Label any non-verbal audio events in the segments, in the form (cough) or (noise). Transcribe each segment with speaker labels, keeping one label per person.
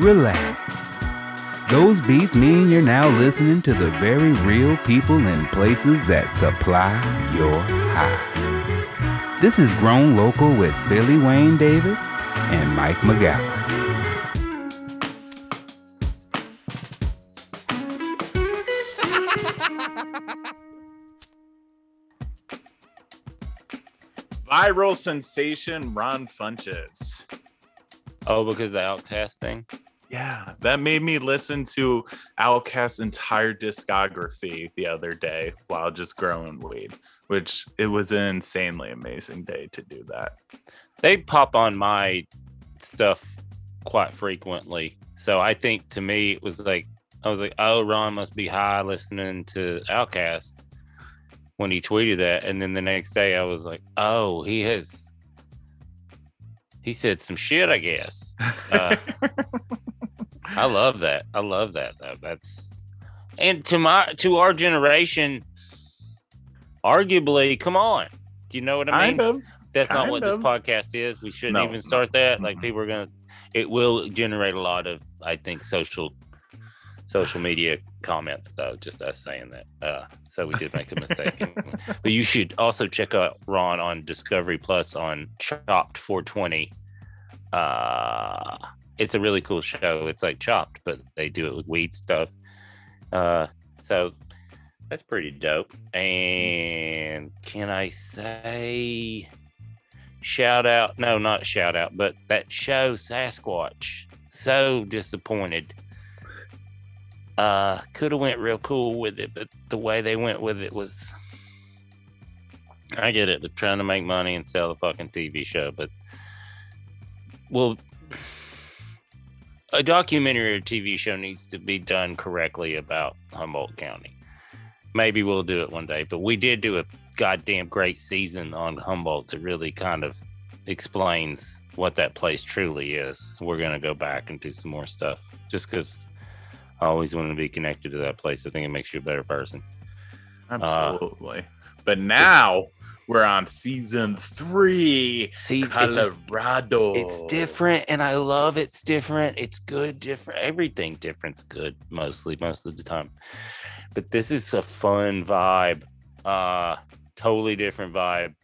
Speaker 1: relax. Those beats mean you're now listening to the very real people and places that supply your high. This is Grown Local with Billy Wayne Davis and Mike McGowan.
Speaker 2: Viral sensation Ron Funches.
Speaker 3: Oh, because the OutKast thing.
Speaker 2: Yeah, that made me listen to OutKast's entire discography the other day while just growing weed, which it was an insanely amazing day to do that.
Speaker 3: They pop on my stuff quite frequently. So I think to me it was like I was like, oh, Ron must be high listening to OutKast when he tweeted that, and then the next day I was like, oh, he has he said some shit, I guess. (laughs) Uh, I love that. I love that. That's and to my to our generation, arguably, come on. Do you know what I mean?
Speaker 2: Kind of.
Speaker 3: That's not what
Speaker 2: of.
Speaker 3: this podcast is. We shouldn't
Speaker 2: No,
Speaker 3: even start that. Like people are gonna it will generate a lot of, I think, social social media comments though, just us saying that. Uh so we did make a mistake. (laughs) but you should also check out Ron on Discovery Plus on Chopped 420. Uh it's a really cool show. It's like chopped, but they do it with weed stuff. Uh so that's pretty dope. And can I say shout out? No, not shout out, but that show Sasquatch. So disappointed. Uh could have went real cool with it, but the way they went with it was I get it. They're trying to make money and sell the fucking TV show, but well a documentary or TV show needs to be done correctly about Humboldt County. Maybe we'll do it one day, but we did do a goddamn great season on Humboldt that really kind of explains what that place truly is. We're going to go back and do some more stuff just because I always want to be connected to that place. I think it makes you a better person.
Speaker 2: Uh, Absolutely. but now we're on season three.
Speaker 3: See, it's, just-
Speaker 2: Colorado.
Speaker 3: it's different and I love it's different. It's good, different. Everything different's good mostly, most of the time. But this is a fun vibe. Uh totally different vibe.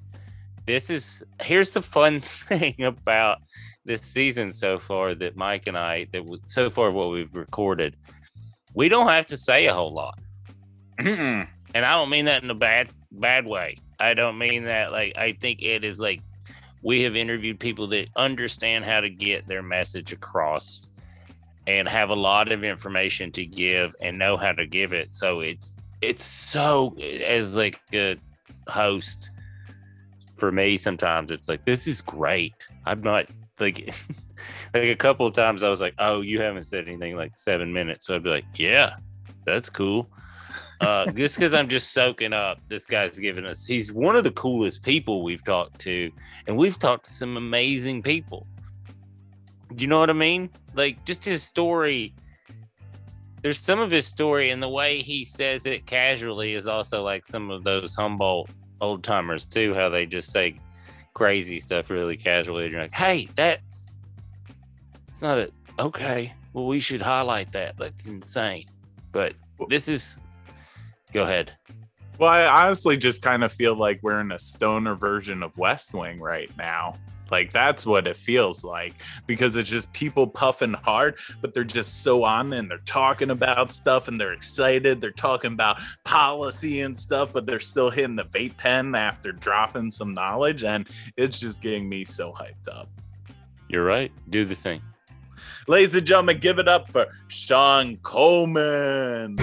Speaker 3: This is here's the fun (laughs) thing about this season so far that Mike and I that w- so far what we've recorded. We don't have to say a whole lot. And I don't mean that in a bad bad way. I don't mean that like I think it is like we have interviewed people that understand how to get their message across and have a lot of information to give and know how to give it. So it's it's so as like a host for me sometimes it's like this is great. I'm not like (laughs) like a couple of times I was like, "Oh, you haven't said anything like 7 minutes." So I'd be like, "Yeah, that's cool." Uh, just because I'm just soaking up, this guy's giving us. He's one of the coolest people we've talked to, and we've talked to some amazing people. Do you know what I mean? Like just his story. There's some of his story, and the way he says it casually is also like some of those Humboldt old timers too. How they just say crazy stuff really casually. And you're like, hey, that's it's not a okay. Well, we should highlight that. That's insane. But this is go ahead.
Speaker 2: Well, I honestly just kind of feel like we're in a stoner version of West Wing right now. Like that's what it feels like because it's just people puffing hard, but they're just so on and they're talking about stuff and they're excited. They're talking about policy and stuff, but they're still hitting the vape pen after dropping some knowledge. And it's just getting me so hyped up.
Speaker 3: You're right. Do the thing.
Speaker 2: Ladies and gentlemen, give it up for Shawn Coleman.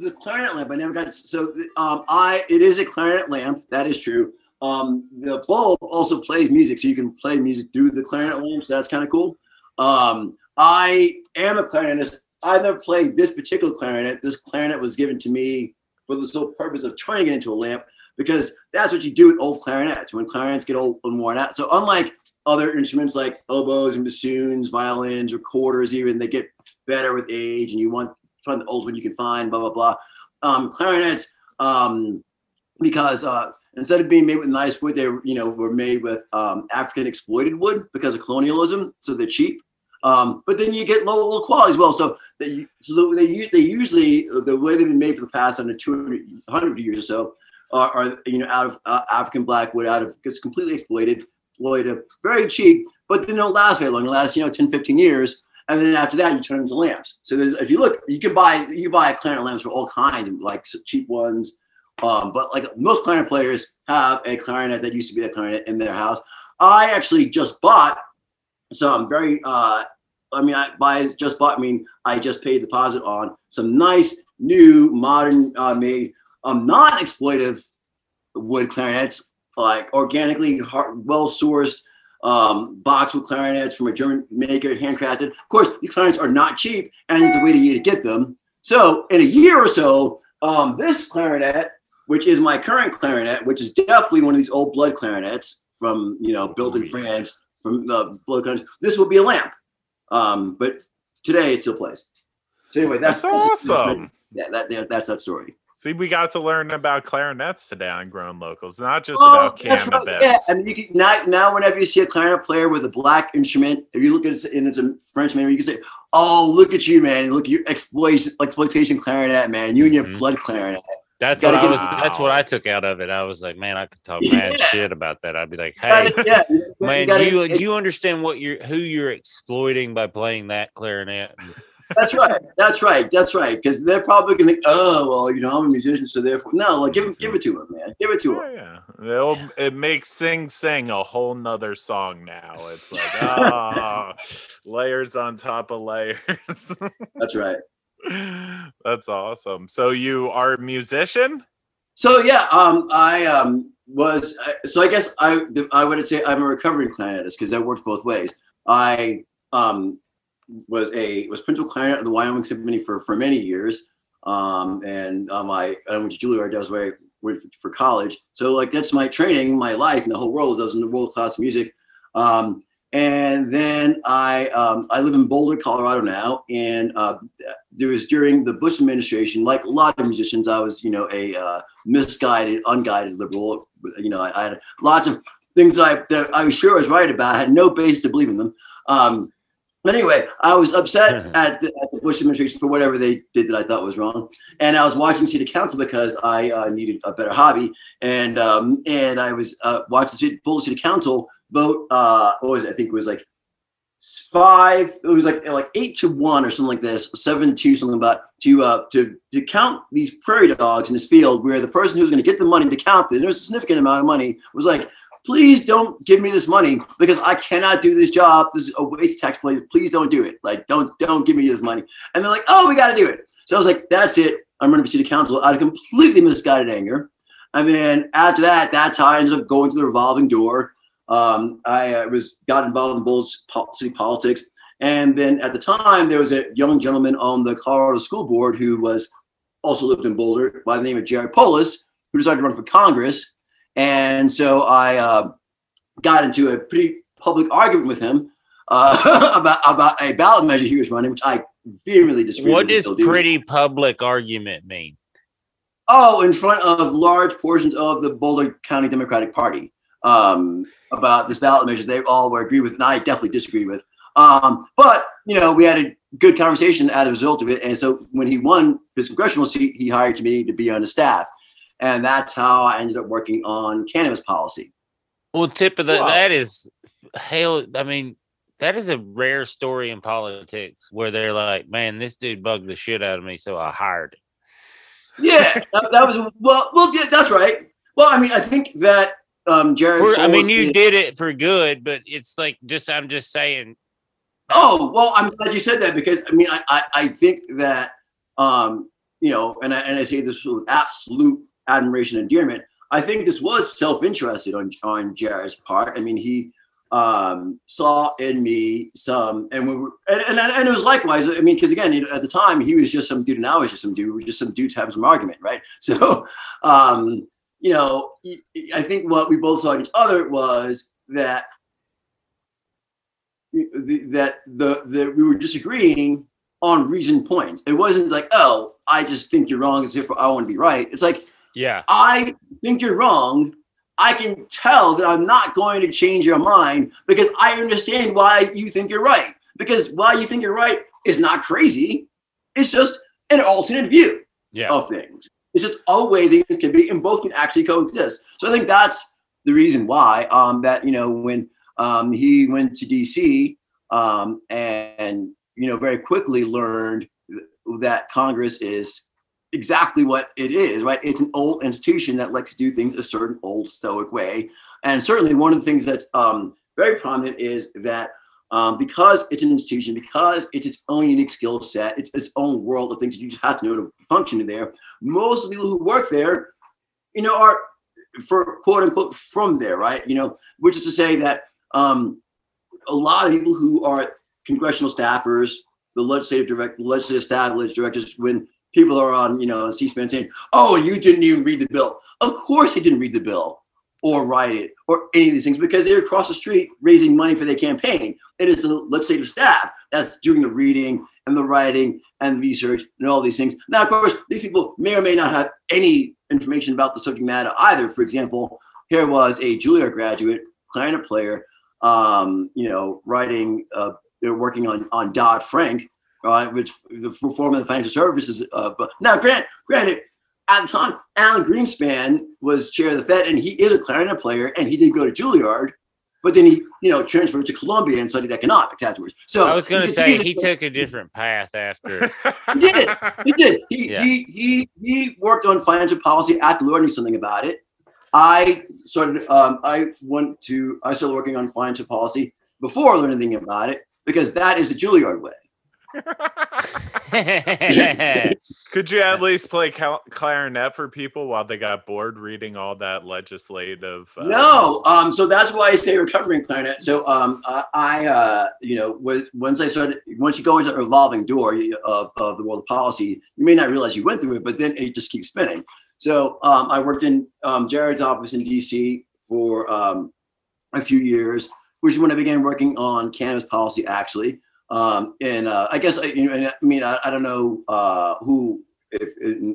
Speaker 4: The clarinet lamp, I never got. So um, I it is a clarinet lamp. That is true. Um, the bulb also plays music, so you can play music through the clarinet lamp. So that's kind of cool. Um, I am a clarinetist. I've never played this particular clarinet. This clarinet was given to me for the sole purpose of turning it into a lamp because that's what you do with old clarinets when clarinets get old and worn out. So unlike other instruments like oboes and bassoons, violins, recorders, even they get better with age, and you want find the old one you can find, blah blah blah. Um, clarinets, um, because uh, instead of being made with nice wood, they you know were made with um, African exploited wood because of colonialism, so they're cheap. Um, but then you get low, low quality as well. So they so they they usually the way they've been made for the past under 200 100 years or so are, are you know out of uh, African black wood, out of it's completely exploited, exploited, very cheap, but they don't last very long. It lasts you know 10, 15 years and then after that you turn them into lamps. So there's if you look, you can buy you can buy clarinet lamps for all kinds, like cheap ones. Um, but like most clarinet players have a clarinet that used to be a clarinet in their house. I actually just bought, some very. Uh, I mean, I just bought. I mean, I just paid deposit on some nice new modern uh, made um, non-exploitive wood clarinets, like organically well sourced um, with clarinets from a German maker, handcrafted. Of course, these clarinets are not cheap, and you have to wait a year to get them. So, in a year or so, um, this clarinet, which is my current clarinet, which is definitely one of these old blood clarinets from you know built in France from the blood clarinets, this will be a lamp. Um, but today it still plays. So anyway, that's,
Speaker 2: that's awesome.
Speaker 4: Yeah, that, that's that story.
Speaker 2: See, we got to learn about clarinets today on Grown Locals, not just oh, about cannabis. Right.
Speaker 4: Yeah, I mean, you can now, now whenever you see a clarinet player with a black instrument, if you look at it and it's a French man, you can say, "Oh, look at you, man! Look, your exploitation, exploitation clarinet, man! You and your mm-hmm. blood clarinet."
Speaker 3: That's what I was. Wow. That's what I took out of it. I was like, man, I could talk (laughs) mad yeah. shit about that. I'd be like, hey, yeah, man, you, gotta, you, you understand what you're who you're exploiting by playing that clarinet?
Speaker 4: That's right. That's right. That's right. Because they're probably gonna think, oh, well, you know, I'm a musician, so therefore, no, like give give it to him, man. Give it to him.
Speaker 2: Yeah, yeah. It'll, it makes Sing Sing a whole nother song now. It's (laughs) like ah, layers on top of layers.
Speaker 4: That's right. (laughs)
Speaker 2: That's awesome. So you are a musician?
Speaker 4: So yeah, um, I um was so I guess I I would say I'm a recovering clarinetist because that worked both ways. I um was a was principal clarinet of the Wyoming Symphony for for many years. Um, and um, I, I went to Juilliard. That was where I went for, for, college. So like that's my training, my life, and the whole world. I was in the world class music. Um, and then I um, I live in Boulder, Colorado now. And uh, there was during the Bush administration, like a lot of musicians, I was you know a uh, misguided, unguided liberal. You know, I, I, had lots of things I that I was sure I was right about. I had no base to believe in them. Um, anyway, I was upset (laughs) at the, at the, Bush administration for whatever they did that I thought was wrong, and I was watching city council because I uh, needed a better hobby, and um, and I was uh, watching city, Boulder City Council vote. Uh, what was it? I think it was like five. It was like like eight to one or something like this, seven to something about to uh to to count these prairie dogs in this field where the person who was going to get the money to count it, there's a significant amount of money, was like please don't give me this money because I cannot do this job. This is a waste tax money. Please don't do it. Like, don't don't give me this money. And they're like, oh, we got to do it. So I was like, that's it. I'm running for city council out of completely misguided anger. And then after that, that's how I ended up going to the revolving door. Um, I uh, was got involved in Boulder city politics. And then at the time, there was a young gentleman on the Colorado School Board who was also lived in Boulder by the name of Jared Polis, who decided to run for Congress. And so I uh, got into a pretty public argument with him uh, (laughs) about about a ballot measure he was running, which I vehemently disagree. With.
Speaker 3: What does pretty public argument mean?
Speaker 4: Oh, in front of large portions of the Boulder County Democratic Party um, about this ballot measure, they all were agree with, and I definitely disagree with. Um, but you know, we had a good conversation as a result of it, and so when he won his congressional seat, he hired me to be on the staff and that's how I ended up working on cannabis policy.
Speaker 3: Well, tip of the wow. that is hell. I mean, that is a rare story in politics where they're like, "Man, this dude bugged the shit out of me, so I hired him."
Speaker 4: Yeah, that, that, was well. Well, yeah, that's right. Well, I mean, I think that um Jared.
Speaker 3: I mean, you did it for good, but it's like just I'm just saying.
Speaker 4: Oh well, I'm glad you said that because I mean I I, I think that um you know and I and I say this with absolute admiration and endearment. I think this was self-interested on on Jared's part. I mean he um saw in me some and we were and, and, and it was likewise i mean because again at the time he was just some dude and i was just some dude we were just some dudes having some argument right (laughs) so um you know i think what we both saw in each other was that that the that we were disagreeing on reason points. It wasn't like, oh, I just think you're wrong as if I want to be right. It's like,
Speaker 3: Yeah.
Speaker 4: I think you're wrong. I can tell that I'm not going to change your mind because I understand why you think you're right. Because why you think you're right is not crazy. It's just an alternate view
Speaker 3: Yeah.
Speaker 4: of things. It's just a way things can be, and both can actually coexist. So I think that's the reason why um, that you know when um, he went to DC um, and you know very quickly learned that Congress is exactly what it is. Right? It's an old institution that likes to do things a certain old stoic way, and certainly one of the things that's um, very prominent is that um, because it's an institution, because it's its own unique skill set, it's its own world of things that you just have to know to function in there. Most of the people who work there, you know, are for quote unquote from there, right? You know, which is to say that um, a lot of people who are congressional staffers, the legislative direct, legislative staff, legislative directors, when people are on, you know, C-SPAN saying, "Oh, you didn't even read the bill." Of course, they didn't read the bill or write it or any of these things because they're across the street raising money for their campaign. It is the legislative staff that's doing the reading and the writing and the research and all these things. Now, of course, these people may or may not have any information about the subject matter either. For example, here was a Juilliard graduate, clarinet player, um, you know, writing, uh, they're working on, on Dodd Frank, right, which the reform of the financial services. Uh, but now, grant, granted, at the time, Alan Greenspan was chair of the Fed, and he is a clarinet player, and he did go to Juilliard, but then he, you know, transferred to Columbia and studied economics afterwards. So
Speaker 3: I was gonna say he took a different path after. (laughs)
Speaker 4: He did. He did. He,
Speaker 3: Yeah.
Speaker 4: he he he worked on financial policy after learning something about it. I started. Um, I went to. I started working on financial policy before learning anything about it because that is the Juilliard way. (laughs)
Speaker 2: Could you at least play cal- clarinet for people while they got bored reading all that legislative? Uh,
Speaker 4: No, um, so that's why I say recovering clarinet. So um, I, I uh, you know, was, once I started, once you go into that revolving door of, of the world of policy, you may not realize you went through it, but then it just keeps spinning. So um, I worked in um, Jared's office in DC for um, a few years, which is when I began working on cannabis policy, actually. Um, and uh, I guess I, know, I mean, I, I don't know uh, who, if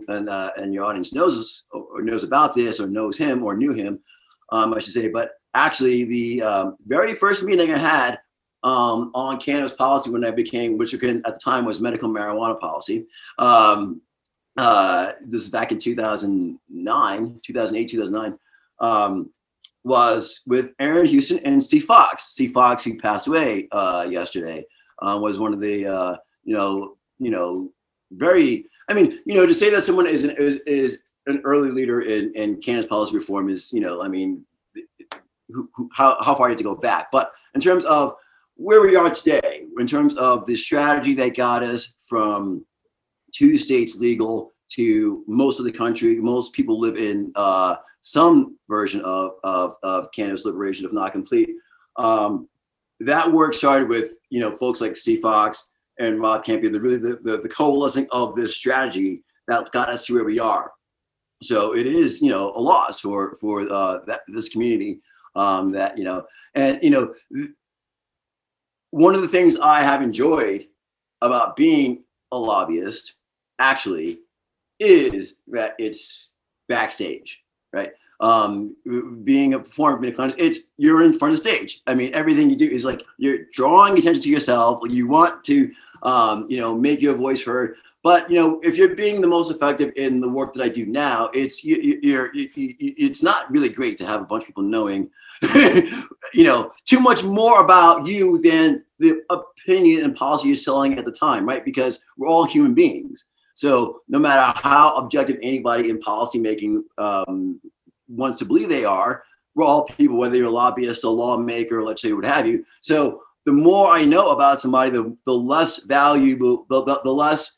Speaker 4: and, uh, and your audience knows or knows about this or knows him or knew him, um, I should say. But actually, the um, very first meeting I had um, on cannabis policy when I became, which again at the time was medical marijuana policy. Um, uh, this is back in 2009, 2008, 2009. Um, was with Aaron Houston and Steve Fox. Steve Fox, who passed away uh, yesterday, uh, was one of the uh, you know you know very. I mean, you know, to say that someone is an is, is an early leader in in cannabis policy reform is you know, I mean, who, who, how how far you have to go back? But in terms of where we are today, in terms of the strategy that got us from two states legal to most of the country, most people live in uh, some version of, of, of cannabis liberation, if not complete. Um, that work started with you know folks like Steve Fox and Rob Kampia, the really the, the, the coalescing of this strategy that got us to where we are. So it is you know a loss for for uh, that this community um, that you know and you know one of the things I have enjoyed about being a lobbyist actually is that it's backstage, right? Um, being a performer, it's you're in front of the stage. I mean, everything you do is like you're drawing attention to yourself. You want to, um, you know, make your voice heard. But you know, if you're being the most effective in the work that I do now, it's you, you, you're you, you, it's not really great to have a bunch of people knowing, (laughs) you know, too much more about you than the opinion and policy you're selling at the time, right? Because we're all human beings. So no matter how objective anybody in policymaking um, wants to believe they are, we're all people, whether you're a lobbyist, a lawmaker, let's say what have you. So the more I know about somebody, the, the less valuable, the, the, the less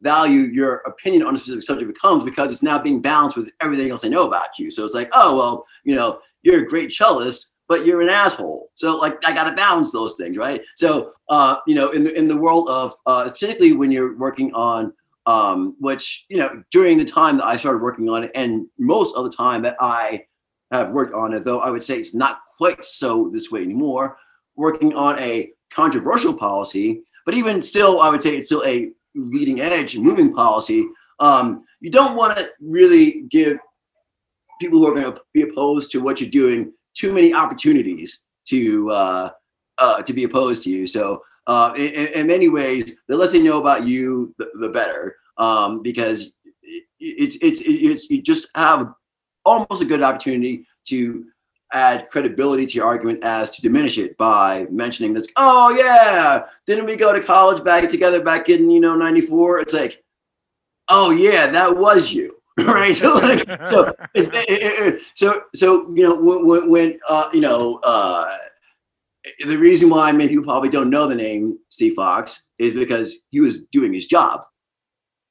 Speaker 4: value your opinion on a specific subject becomes because it's now being balanced with everything else I know about you. So it's like, oh, well, you know, you're a great cellist, but you're an asshole. So like, I got to balance those things, right? So, uh, you know, in the, in the world of, uh, particularly when you're working on, um, which, you know, during the time that I started working on it and most of the time that I have worked on it, though I would say it's not quite so this way anymore, working on a controversial policy, but even still, I would say it's still a leading edge moving policy, um, you don't want to really give people who are going to be opposed to what you're doing too many opportunities to uh, uh, to be opposed to you. So uh, in, in, many ways, the less they know about you, the, the better, um, because it's, it's it's you just have almost a good opportunity to add credibility to your argument as to diminish it by mentioning this. Oh yeah, didn't we go to college back together back in you know '94? It's like, oh yeah, that was you, (laughs) right? So like, so so so you know when, when uh, you know uh, the reason why many people probably don't know the name Steve Fox is because he was doing his job.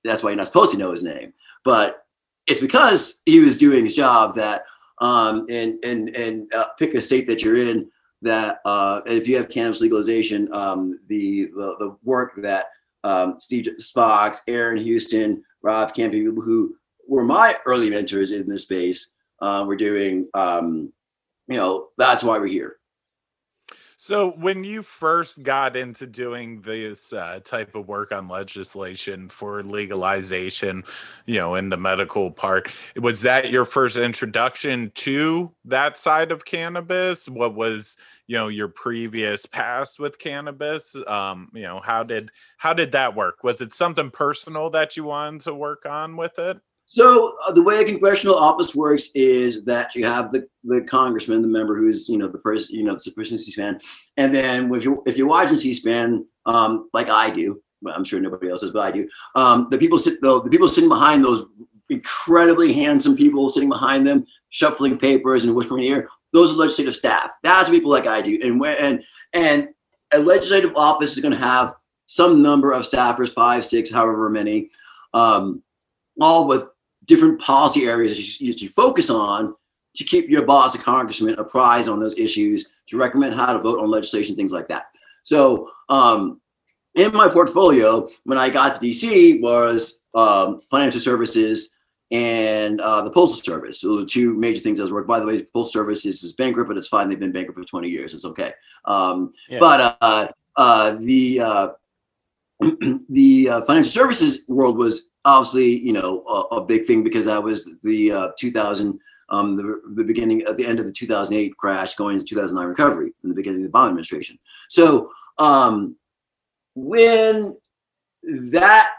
Speaker 4: That's why you're not supposed to know his name, but it's because he was doing his job that um, and and and uh, pick a state that you're in that uh, if you have cannabis legalization, um, the, the, the work that um, Steve Fox, Aaron Houston, Rob Kampia, people who were my early mentors in this space, uh, we're doing. Um, you know, that's why we're here.
Speaker 2: So, when you first got into doing this uh, type of work on legislation for legalization, you know, in the medical part, was that your first introduction to that side of cannabis? What was, you know, your previous past with cannabis? Um, you know, how did how did that work? Was it something personal that you wanted to work on with it?
Speaker 4: So uh, the way a congressional office works is that you have the, the congressman, the member who's you know the person you know the person C-SPAN, and then if you if you're watching C-SPAN, um, like I do, well, I'm sure nobody else does, but I do. Um, the people sit the, people sitting behind those incredibly handsome people sitting behind them, shuffling papers and whispering in ear. Those are legislative staff. That's people like I do, and where and and a legislative office is going to have some number of staffers, five, six, however many, um, all with different policy areas that you, focus on to keep your boss, a congressman, apprised on those issues, to recommend how to vote on legislation, things like that. So, um, in my portfolio, when I got to DC, was um, financial services and uh, the postal service. So the two major things I was working. By the way, the postal service is, is bankrupt, but it's fine. They've been bankrupt for 20 years. It's okay. Um, yeah. But uh, uh, the uh, (clears throat) the uh, financial services world was obviously, you know, a, a big thing because that was the uh, 2000, um, the, the beginning at the end of the 2008 crash going into 2009 recovery in the beginning of the Obama administration. So um, when that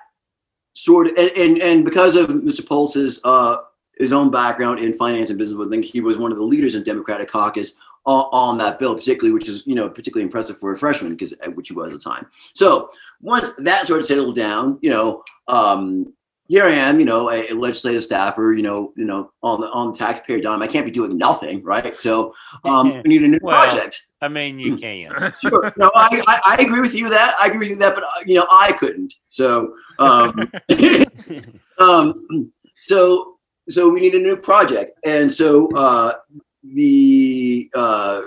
Speaker 4: sort of, and, and, and because of Mr. Polis's, uh, his own background in finance and business, I think he was one of the leaders in Democratic caucus on, on that bill, particularly, which is, you know, particularly impressive for a freshman because which he was at the time. So once that sort of settled down, you know, um, here I am, you know, a, a, legislative staffer, you know, you know, on the on the taxpayer dime. I can't be doing nothing, right? So um, (laughs) we need a new well, project.
Speaker 3: I mean, you can. (laughs)
Speaker 4: sure. No, I, I, I, agree with you that I agree with you that, but uh, you know, I couldn't. So, um, (laughs) um, so so we need a new project, and so uh, the uh,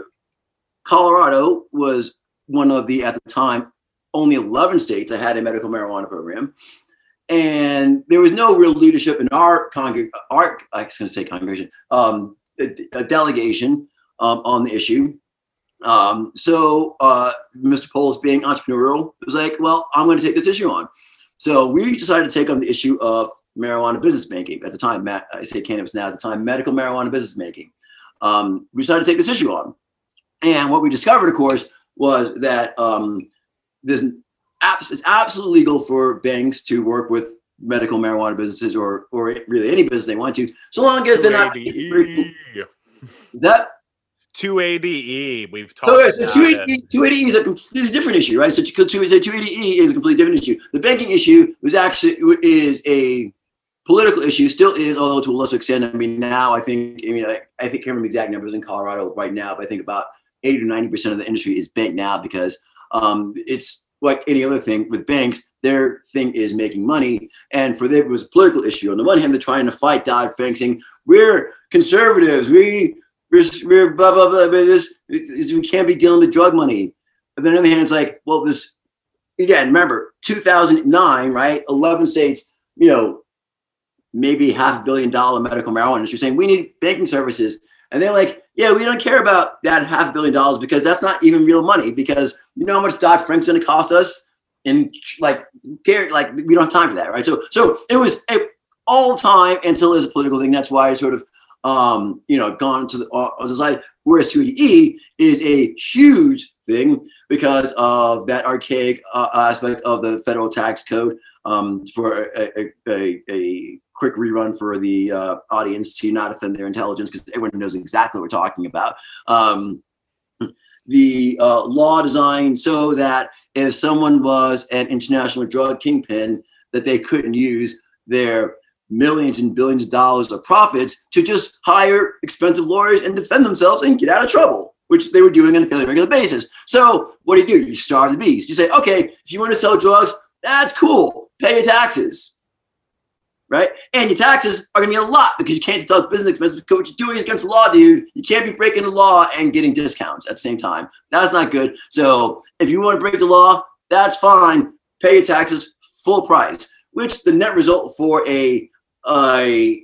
Speaker 4: Colorado was one of the at the time only 11 states that had a medical marijuana program. And there was no real leadership in our congreg- our I was going to say congregation, um, a, a delegation um, on the issue. Um, so uh, Mr. Polis, being entrepreneurial, was like, "Well, I'm going to take this issue on." So we decided to take on the issue of marijuana business banking at the time. I say cannabis now at the time, medical marijuana business banking. Um, we decided to take this issue on, and what we discovered, of course, was that um, this it's absolutely legal for banks to work with medical marijuana businesses or or really any business they want to, so long as they're not that
Speaker 2: 280E. We've talked so, so
Speaker 4: 280, 280E is a completely different issue, right? So 280E is a completely different issue. The banking issue was actually is a political issue, still is, although to a lesser extent. I mean, now I think, I mean, I, I think can't remember exact numbers in Colorado right now, but I think about 80 to 90 percent of the industry is bank now because um, it's like any other thing with banks. Their thing is making money, and for them it was a political issue. On the one hand, they're trying to fight Dodd Frank, saying we're conservatives, we we're, we're blah blah blah. blah this, this we can't be dealing with drug money. And then on the other hand, it's like, well, this again. Remember, 2009, right? 11 states, you know, maybe half a billion dollar medical marijuana industry saying we need banking services. And they're like, yeah, we don't care about that half a billion dollars because that's not even real money because you know how much Dodd Frank's going to cost us? And like, care, like we don't have time for that, right? So, so it was a, all time and until there's a political thing. That's why I sort of, um, you know, gone to the other side. Whereas 280E is a huge thing because of that archaic uh, aspect of the federal tax code. Um, for a, a, a, a quick rerun for the uh, audience to not offend their intelligence because everyone knows exactly what we're talking about. Um, the uh, law designed so that if someone was an international drug kingpin, that they couldn't use their millions and billions of dollars of profits to just hire expensive lawyers and defend themselves and get out of trouble, which they were doing on a fairly regular basis. So what do you do? You starve the beast. You say, okay, if you want to sell drugs, that's cool. Pay your taxes right? And your taxes are going to be a lot because you can't deduct business expenses because what you're doing is against the law, dude. You can't be breaking the law and getting discounts at the same time. That's not good. So if you want to break the law, that's fine. Pay your taxes full price, which the net result for a a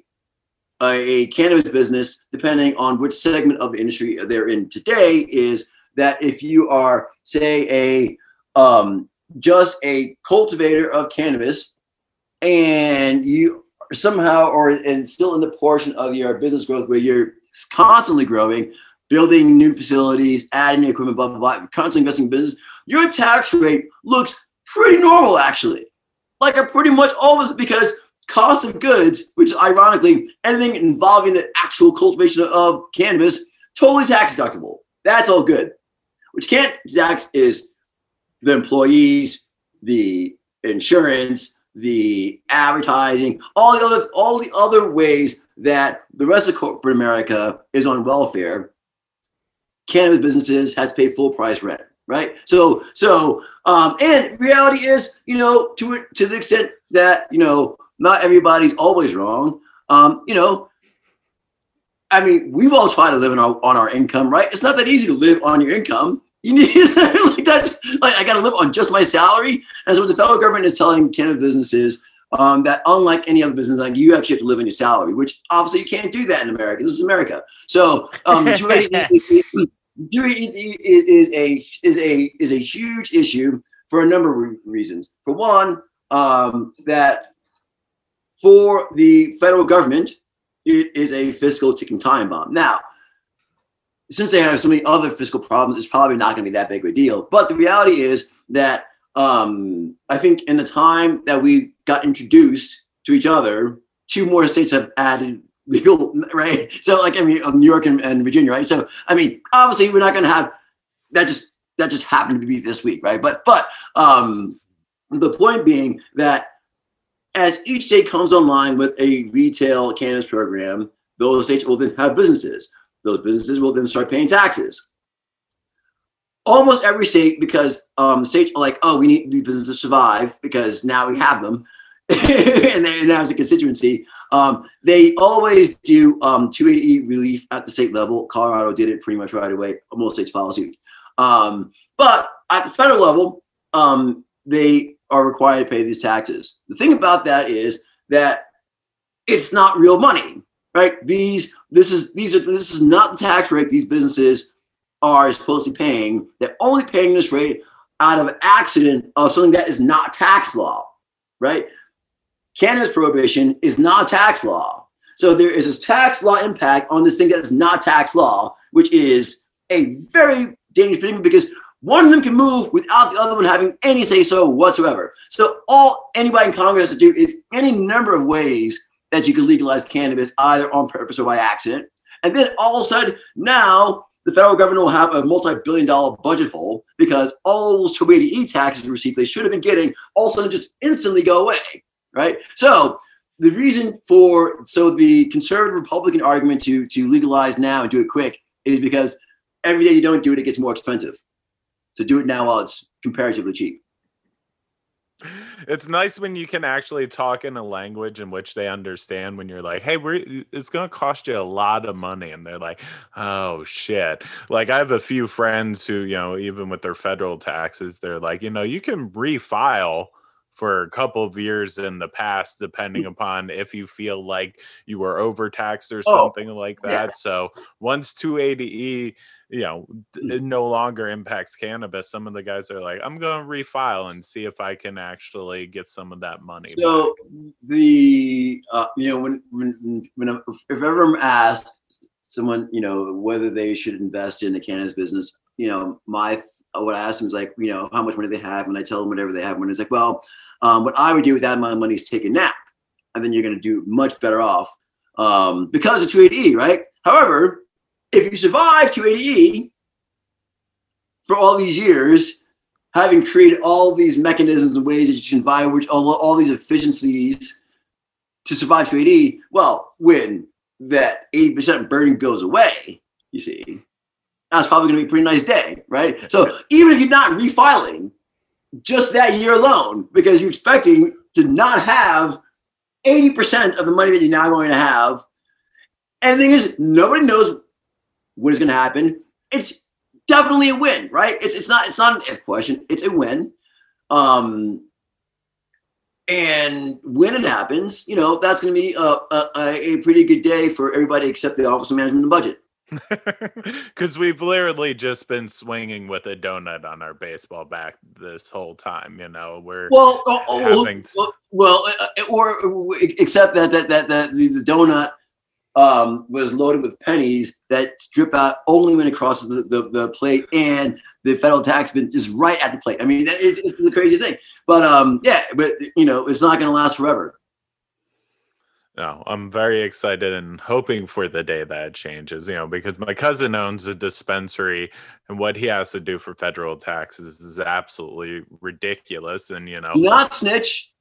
Speaker 4: a cannabis business, depending on which segment of the industry they're in today, is that if you are, say, a um, just a cultivator of cannabis and you somehow or and still in the portion of your business growth where you're constantly growing, building new facilities, adding equipment, blah blah blah, constantly investing in business, your tax rate looks pretty normal actually. Like a pretty much almost because cost of goods, which is ironically anything involving the actual cultivation of cannabis, totally tax deductible. That's all good. Which can't tax is the employees, the insurance, the advertising, all the other all the other ways that the rest of corporate America is on welfare, cannabis businesses had to pay full price rent, right? So so um, and reality is, you know, to to the extent that you know not everybody's always wrong. Um, you know, I mean, we've all tried to live on our on our income, right? It's not that easy to live on your income. (laughs) You need like that's like I got to live on just my salary. And so what the federal government is telling cannabis businesses um, that unlike any other business, like you actually have to live on your salary, which obviously you can't do that in America. This is America. So um, (laughs) is, is a is a is a huge issue for a number of reasons. For one, um, that for the federal government, it is a fiscal ticking time bomb. Now, since they have so many other fiscal problems, it's probably not going to be that big of a deal. But the reality is that um, I think in the time that we got introduced to each other, two more states have added (laughs) legal, right? So, like, I mean, New York and, and Virginia, right? So, I mean, obviously, we're not going to have that. Just that just happened to be this week, right? But, but um, the point being that as each state comes online with a retail cannabis program, those states will then have businesses those businesses will then start paying taxes. Almost every state, because um, states are like, oh, we need these businesses to survive because now we have them, (laughs) and they as a constituency, um, they always do um, 280 relief at the state level. Colorado did it pretty much right away. Most states follow suit. Um, but at the federal level, um, they are required to pay these taxes. The thing about that is that it's not real money right? These this is these are this is not the tax rate these businesses are supposedly paying. They're only paying this rate out of accident of something that is not tax law, right? Cannabis prohibition is not tax law. So there is a tax law impact on this thing that is not tax law, which is a very dangerous thing because one of them can move without the other one having any say so whatsoever. So all anybody in Congress has to do is any number of ways that you can legalize cannabis either on purpose or by accident. And then all of a sudden, now the federal government will have a multi-billion dollar budget hole because all those 280E taxes received they should have been getting all of a sudden just instantly go away, right? So the reason for so the conservative Republican argument to to legalize now and do it quick is because every day you don't do it, it gets more expensive. So do it now while it's comparatively cheap.
Speaker 2: It's nice when you can actually talk in a language in which they understand when you're like, hey, we're it's gonna cost you a lot of money. And they're like, oh shit. Like I have a few friends who, you know, even with their federal taxes, they're like, you know, you can refile for a couple of years in the past, depending upon if you feel like you were overtaxed or
Speaker 4: Oh,
Speaker 2: something like that.
Speaker 4: yeah.
Speaker 2: So once 280E, you know,
Speaker 4: Mm.
Speaker 2: it no longer impacts cannabis, some of the guys are like, I'm going to refile and see if I can actually get some of that money.
Speaker 4: So the uh, you know when when when I'm, if ever I'm asked someone you know whether they should invest in the cannabis business, you know my what I ask them is like you know how much money they have, and I tell them whatever they have. When it's like, well, um, what I would do with that amount of money is take a nap, and then you're going to do much better off um, because of 280E, right? However, if you survive 280E for all these years, having created all these mechanisms and ways that you can buy which all, all these efficiencies to survive 280, well, when that 80% burden goes away, you see, that's probably going to be a pretty nice day, right? So even if you're not refiling just that year alone, because you're expecting to not have 80% of the money that you're now going to have, and the thing is, nobody knows what is going to happen. It's definitely a win, right? It's it's not it's not an if question. It's a win. Um, and when it happens, you know that's going to be a, a, a pretty good day for everybody except the Office of Management and Budget. (laughs)
Speaker 2: Because we've literally just been swinging with a donut on our baseball bat this whole time. You know, we're
Speaker 4: Well, oh, oh,
Speaker 2: having
Speaker 4: well, well, uh, or, or except that that that, that the, the donut um, was loaded with pennies that drip out only when it crosses the, the, the plate, and the federal tax bit is right at the plate. I mean, that- it's, it's the craziest thing. But um, yeah, but you know, it's not going to last forever.
Speaker 2: No, I'm very excited and hoping for the day that it changes, you know, because my cousin owns a dispensary and what he has to do for federal taxes is absolutely ridiculous. And, you know,
Speaker 4: Not snitch.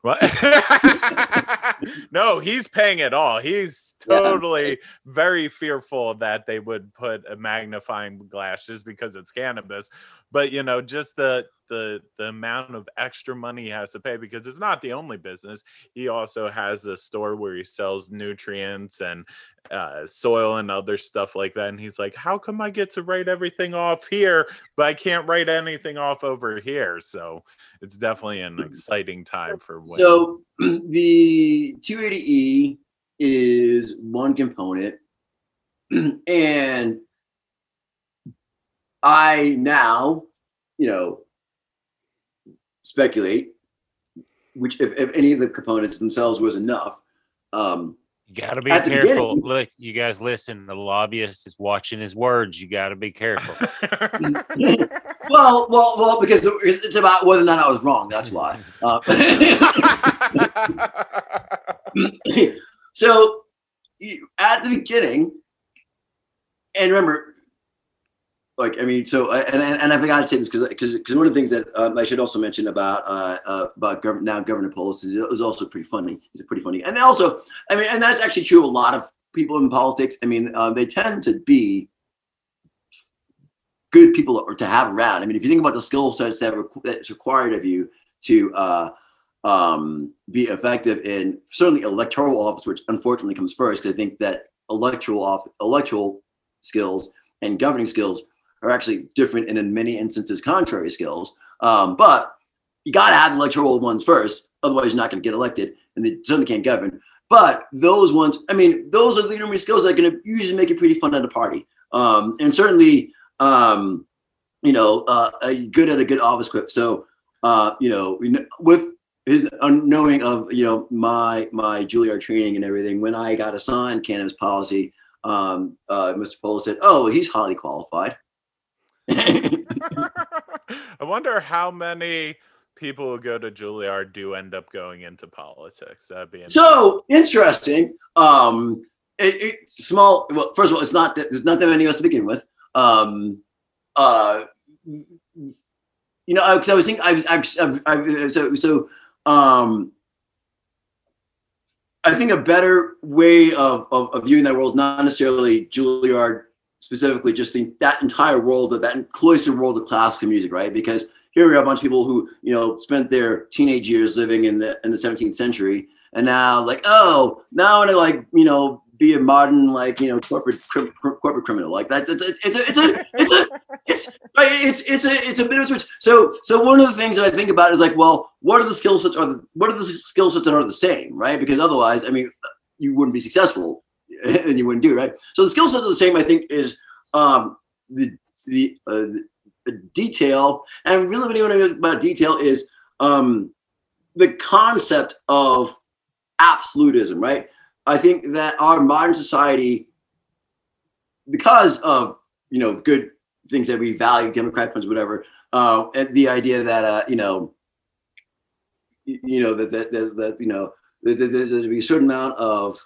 Speaker 2: what? (laughs) no, he's paying it all. He's
Speaker 4: Yeah.
Speaker 2: totally very fearful that they would put a magnifying glass just because it's cannabis. But you know, just the the the amount of extra money he has to pay because it's not the only business. He also has a store where he sells nutrients and uh, soil and other stuff like that. And he's like, "How come I get to write everything off here, but I can't write anything off over here?" So it's definitely an exciting time for when
Speaker 4: So (clears throat) the 280E is one component, (clears throat) and I now, you know, speculate which if, if any of the components themselves was enough. Um,
Speaker 3: You got to be careful. Look, you guys listen. The lobbyist is watching his words. You got to be careful. (laughs)
Speaker 4: well, well, well, because it's it's about whether or not I was wrong. That's why. (laughs) Uh, (laughs) so you- at the beginning, and remember, like I mean, so uh, and and, I forgot to say this because because one of the things that um, I should also mention about uh, uh, about Gov- now Governor Polis is, is also pretty funny. He's pretty funny, and also I mean, and that's actually true. A lot of people in politics. I mean, uh, they tend to be good people or to have around. I mean, if you think about the skill sets that requ- that's required of you to uh, um, be effective in certainly electoral office, which unfortunately comes first, I think that electoral off electoral skills and governing skills are actually different and in many instances contrary skills. Um, but you got to have the electoral ones first, otherwise you're not going to get elected, and they certainly can't govern. But those ones, I mean, those are the only skills that are going to usually make it pretty fun at a party. Um, and certainly, um, you know, uh, good at a good office quip. So, uh, you know, with his unknowing of you know my my Juilliard training and everything, when I got assigned cannabis policy, um, uh, Mr. Polis said, "Oh, he's highly qualified." (laughs)
Speaker 2: I wonder how many people who go to Juilliard do end up going into politics. That'd be interesting.
Speaker 4: so interesting. Um, it, it, small. Well, first of all, it's not that there's not that many of us to begin with. Um, uh, you know, because I was thinking, I was, I, I, so so. Um, I think a better way of, of, of viewing that world is not necessarily Juilliard specifically just the that entire world of that cloistered world of classical music, right? Because here we are a bunch of people who you know spent their teenage years living in the in the 17th century, and now like oh now I want to like you know be a modern like you know corporate corporate criminal like that. It's it's it's a it's a it's a, it's it's it's a it's a bit of a switch. So so one of the things that I think about is like well what are the skill sets are the, what are the skill sets that are the same right because otherwise I mean you wouldn't be successful (laughs) and you wouldn't do right. So the skill sets are the same I think is um the the uh, detail and really what I mean about detail is um the concept of absolutism right I think that our modern society, because of you know good things that we value, democratic principles, whatever, uh, and the idea that uh, you know, you know that that that, that you know that there's a certain amount of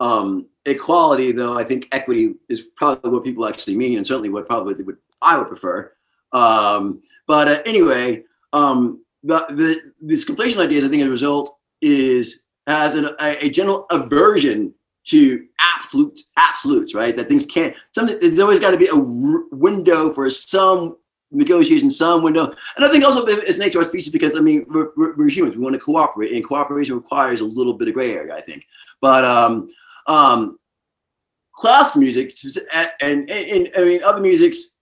Speaker 4: um, equality, though I think equity is probably what people actually mean, and certainly what probably would I would prefer. Um, but uh, anyway, um, the, the this conflation ideas, I think, as a result, is has an, a, a, general aversion to absolute absolutes, right? That things can't. Something there's always got to be a r- window for some negotiation, some window. And I think also it's nature of our species because I mean we're, we're, humans. We want to cooperate, and cooperation requires a little bit of gray area, I think. But um, um, classical music and, and, and I mean other musics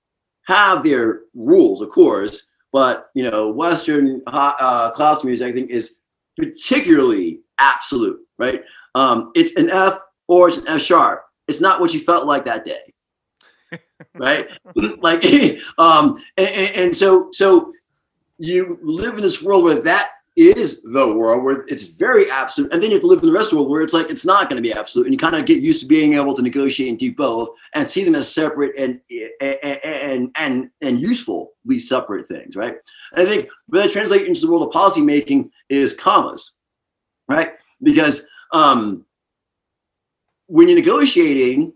Speaker 4: have their rules, of course. But you know, Western uh, classical music, I think, is particularly absolute, right? Um, it's an F or it's an F sharp. It's not what you felt like that day, (laughs) right? (clears throat) like, (laughs) um, and, and so so you live in this world where that is the world where it's very absolute, and then you have to live in the rest of the world where it's like it's not going to be absolute, and you kind of get used to being able to negotiate and do both, and see them as separate and and and and, usefully separate things, right? And I think where that translates into the world of policy making is commas, right? Because um, when you're negotiating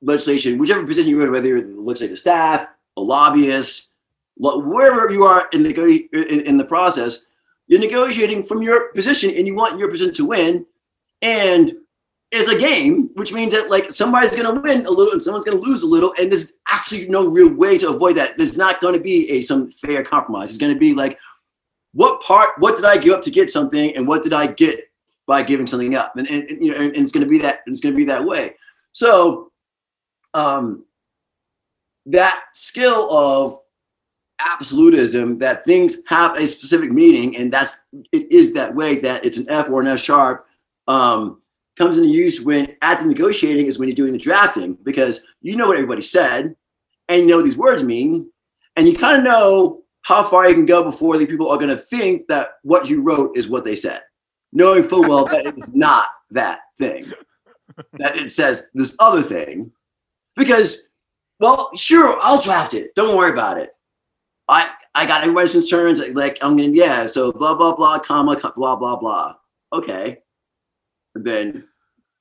Speaker 4: legislation, whichever position you're in, whether you're the legislative staff, a lobbyist, wherever you are in the in the process, you're negotiating from your position, and you want your position to win. And it's a game, which means that like somebody's to win a little and someone's to lose a little, and there's actually no real way to avoid that. There's not to be a some fair compromise. It's to be like, what part, what did I give up to get something, and what did I get by giving something up, and, and, and you know, and, it's going to be that it's to be that way. So, um, that skill of absolutism that things have a specific meaning, and that's it is that way that it's an F or an F sharp. Um, comes into use when at the negotiating is when you're doing the drafting because you know what everybody said and you know what these words mean and you kind of know how far you can go before the people are going to think that what you wrote is what they said knowing full well that it's not that thing, that it says this other thing, because, well, sure, I'll draft it. Don't worry about it. I I got everybody's concerns. Like I'm gonna yeah. So blah blah blah comma blah blah blah. Okay, and then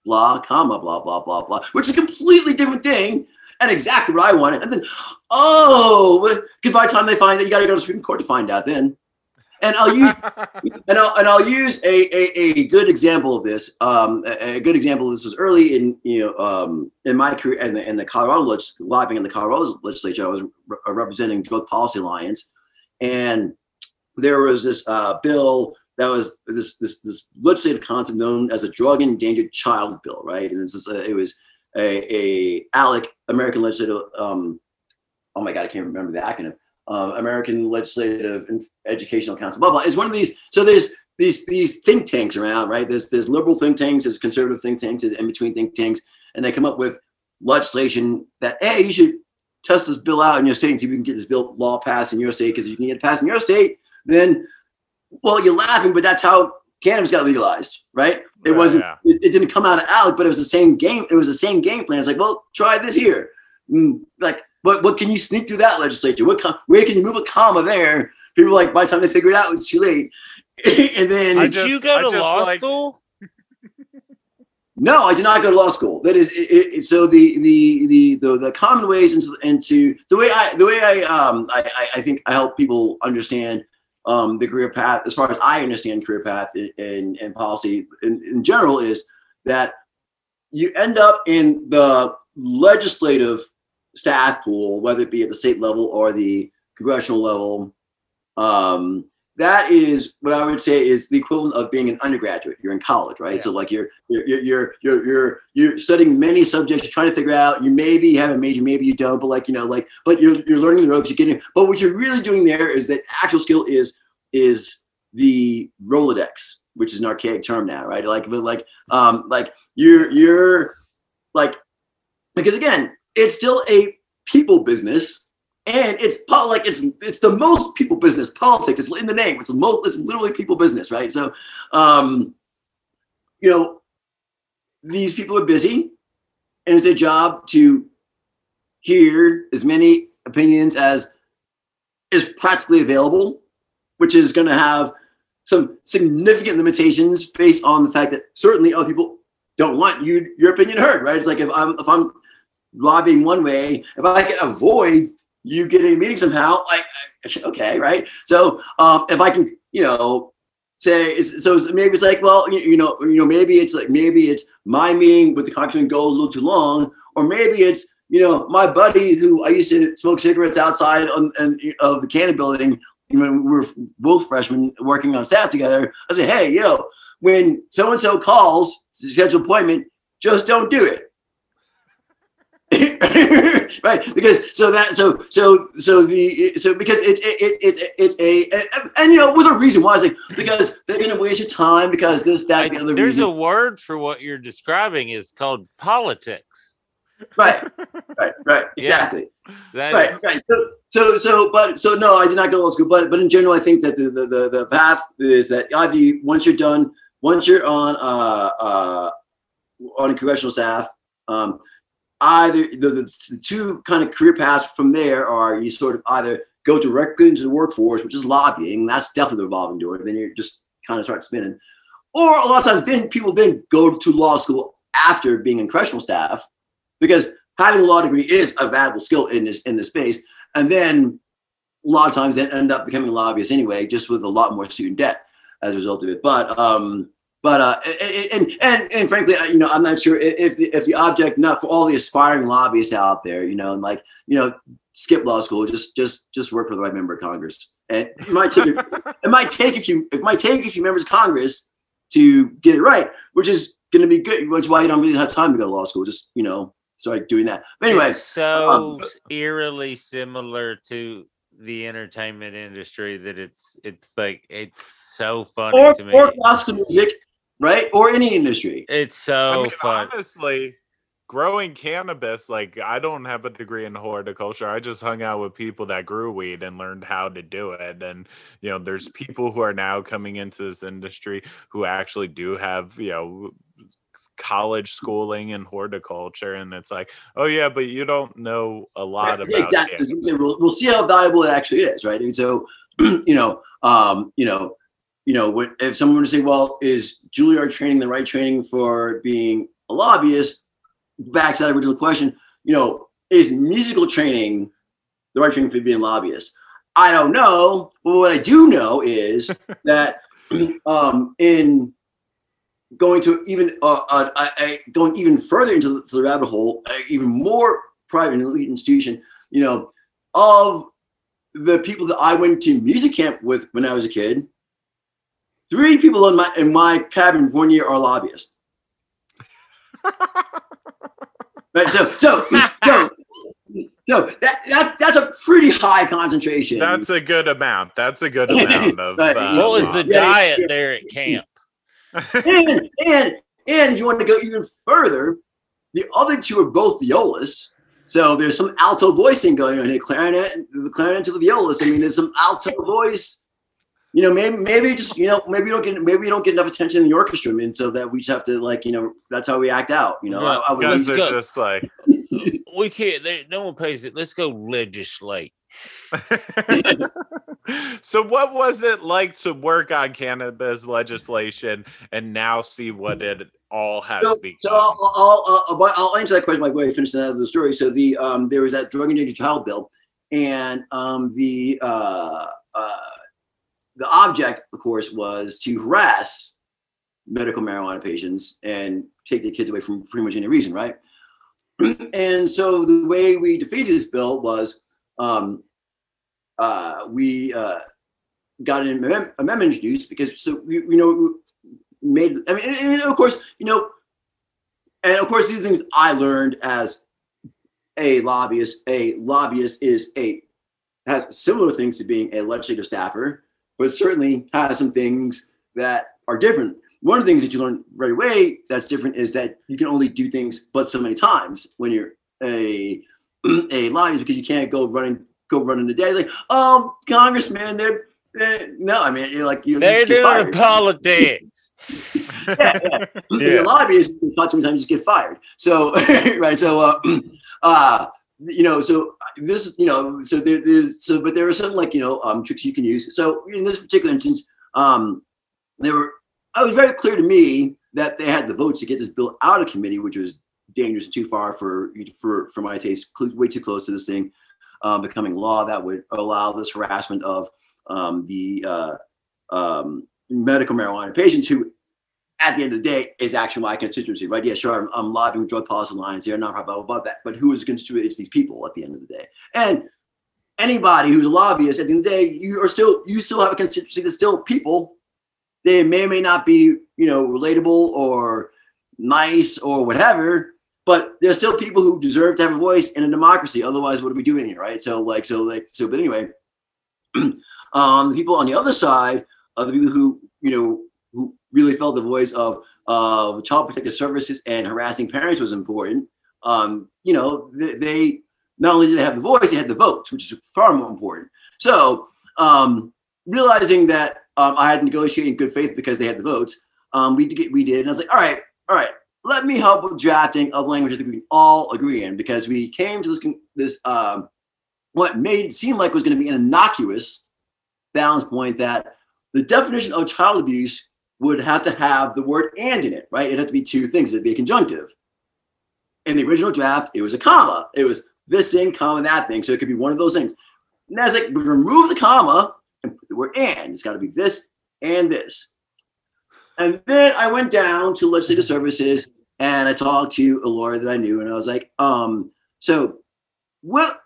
Speaker 4: blah comma blah blah blah blah, which is a completely different thing and exactly what I wanted. And then oh, goodbye time they find that you got to go to the Supreme Court to find out. Then and I'll use and I'll and I'll use a, a, a good example of this. Um, a, a, good example of this was early in you know um, in my career in the, in the Colorado lobbying in the Colorado legislature. I was re- representing Drug Policy Alliance, and there was this uh, bill that was this this this legislative concept known as a drug endangered child bill, right? And this is it was a, a ALEC American Legislative. Um, oh my God, I can't remember the acronym uh, American Legislative and Educational Council, blah blah. Is one of these. So there's these these think tanks around, right? There's there's liberal think tanks, there's conservative think tanks, there's in between think tanks, and they come up with legislation that hey, you should test this bill out in your state and see if you can get this bill law passed in your state. Because if you can get it passed in your state, then well, you're laughing, but that's how cannabis got legalized, right? It wasn't. Yeah. It, it, didn't come out of ALEC, but it was the same game. It was the same game plan. It's like, well, try this here. Mm, like but what can you sneak through that legislature? What where can you move a comma there? People like by the time they figure it out, it's too late. (laughs) and then
Speaker 3: did just, you go to law like... school?
Speaker 4: No, I did not go to law school. That is it, it, so the, the the the the common ways into into the way I the way I um I I think I help people understand um the career path as far as I understand career path and and policy in, in general is that you end up in the legislative staff pool, whether it be at the state level or the congressional level, um, that is what I would say is the equivalent of being an undergraduate. You're in college, right?
Speaker 3: Yeah.
Speaker 4: So like you're you're you're you're you're you're studying many subjects. You're trying to figure out. You maybe have a major, maybe you don't. But like you know, like but you're you're learning the ropes. You're getting. But what you're really doing there is that actual skill is is the Rolodex, which is an archaic term now, right? Like but like um like you're you're like because again, it's still a people business and it's like it's it's the most people business. Politics it's in the name. It's most it's literally people business right? So um you know these people are busy and it's a job to hear as many opinions as is practically available which is going to have some significant limitations based on the fact that certainly other people don't want you your opinion heard right? It's like if i'm if i'm lobbying one way. If i can avoid you getting a meeting somehow like (laughs) okay right? So um if i can you know say so maybe it's like well you, you know you know maybe it's like maybe it's my meeting with the congressman goes a little too long or maybe it's you know my buddy who i used to smoke cigarettes outside on, on of the Cannon building when we were both freshmen working on staff together. I say hey yo when so and so calls to schedule appointment just don't do it (coughs) right because so that so so so the so because it's it, it's it's a and, and you know with a reason why is like because they're gonna waste your time because this that the other
Speaker 3: There's
Speaker 4: reason
Speaker 3: a word for what you're describing. is called politics.
Speaker 4: right (laughs) right right exactly
Speaker 3: That
Speaker 4: right
Speaker 3: is-
Speaker 4: right so so so but so no i did not go to law school but but in general i think that the the the, the path is that either you, once you're done once you're on uh uh on a congressional staff um either the, the, the two kind of career paths from there are you sort of either go directly into the workforce which is lobbying that's definitely the revolving door then you just kind of start spinning. Or a lot of times then people then go to law school after being in congressional staff because having a law degree is a valuable skill in this in this space and then a lot of times they end up becoming lobbyists anyway just with a lot more student debt as a result of it. But um but uh and and and frankly you know i'm not sure if the, if the object not for all the aspiring lobbyists out there you know and like you know skip law school just just just work for the right member of congress and it might take it might take a few it might take a few members of congress to get it right which is going to be good which is why you don't really have time to go to law school just you know start doing that but anyway
Speaker 3: It's so
Speaker 4: um,
Speaker 3: eerily similar to the entertainment industry that it's it's like it's so funny
Speaker 4: or,
Speaker 3: to me.
Speaker 4: or classical music right or any industry
Speaker 3: It's
Speaker 2: I
Speaker 3: so
Speaker 2: mean,
Speaker 3: fun.
Speaker 2: honestly, growing cannabis, like I don't have a degree in horticulture. I just hung out with people that grew weed and learned how to do it. And you know, there's people who are now coming into this industry who actually do have, you know, college schooling in horticulture and it's like oh yeah but you don't know a lot
Speaker 4: Yeah,
Speaker 2: about
Speaker 4: exactly.
Speaker 2: it
Speaker 4: we say, We'll, we'll see how valuable it actually is, right? And so, (clears throat) you know, um, you know, you know, if someone were to say, "Well, is Juilliard training the right training for being a lobbyist?" Back to that original question, you know, is musical training the right training for being a lobbyist? I don't know, but what I do know is (laughs) that um, in going to even uh, uh, uh, uh, going even further into the, to the rabbit hole, uh, even more private and elite institution, you know, of the people that I went to music camp with when I was a kid, three people in my in my cabin one year are lobbyists. (laughs) right. So so so so that, that that's a pretty high concentration.
Speaker 2: that's a good amount that's a good (laughs) amount of
Speaker 4: Right.
Speaker 2: uh,
Speaker 3: what was the
Speaker 4: Yeah,
Speaker 3: diet
Speaker 4: yeah.
Speaker 3: there at camp?
Speaker 4: and and and if you want to go even further, the other two are both violists. So there's some alto voicing going on here, clarinet, the clarinet to the violas. I mean, there's some alto voice. You know, maybe maybe just you know maybe you don't get maybe you don't get enough attention in the orchestra. I mean, so that we just have to like you know that's how we act out. You know, I, I would
Speaker 2: guys are just like (laughs)
Speaker 3: We can't. They, no one pays it. Let's go legislate. (laughs)
Speaker 2: so what was it like to work on cannabis legislation and now see what it all has
Speaker 4: So,
Speaker 2: become
Speaker 4: so I'll, I'll, I'll, I'll- I'll answer that question by way of finishing that the story. So the um, there was that drug endangered child bill, and um, the uh, uh, the object, of course, was to harass medical marijuana patients and take their kids away from pretty much any reason, right? (clears throat) and so the way we defeated this bill was um, uh, we uh, got an amendment, amendment introduced because so we, you know made I mean and, and of course you know and of course these things I learned as a lobbyist a lobbyist is a has similar things to being a legislative staffer but certainly has some things that are different one of the things that you learn right away that's different is that you can only do things but so many times when you're a (clears throat) a lobbyist because you can't go running go running the day like oh congressman they're, they're no i mean you're like you're
Speaker 3: They're
Speaker 4: just
Speaker 3: doing
Speaker 4: fired.
Speaker 3: politics. (laughs)
Speaker 4: yeah, yeah. (laughs) You're a lobbyist, you talk sometimes you just get fired. So (laughs) right, so uh, (clears throat) uh you know, so this is you know, so there's so but there are some like you know um tricks you can use. So in this particular instance, um there were it was very clear to me that they had the votes to get this bill out of committee, which was dangerous too far for for for my taste, way too close to this thing um, becoming law that would allow this harassment of um, the uh, um, medical marijuana patients who at the end of the day is actually my constituency, right? Yeah, sure, I'm, I'm lobbying Drug Policy Alliance, they're not about, about that, but who is constituent? It's these people at the end of the day. And anybody who's a lobbyist at the end of the day, you are still, you still have a constituency that's still people. They may or may not be, you know, relatable or nice or whatever, but there's still people who deserve to have a voice in a democracy. Otherwise, what are we doing here, right? So, like, so, like, so, but anyway, (clears throat) um, the people on the other side are the people who, you know, who really felt the voice of uh, child protective services and harassing parents was important. Um, you know, they, they not only did they have the voice, they had the votes, which is far more important. So, um, realizing that um, I had to negotiate in good faith because they had the votes, um, we did, we did, and I was like, all right, all right, let me help with drafting of language that we can all agree in because we came to this this um, what made it seem like was going to be an innocuous balance point that the definition of child abuse would have to have the word and in it, right? It had to be two things. It'd be a conjunctive. In the original draft, it was a comma. It was this thing, comma, that thing. So it could be one of those things. And that's like remove the comma and put the word and. It's got to be this and this. And then I went down to legislative services and I talked to a lawyer that I knew, and I was like, um, so what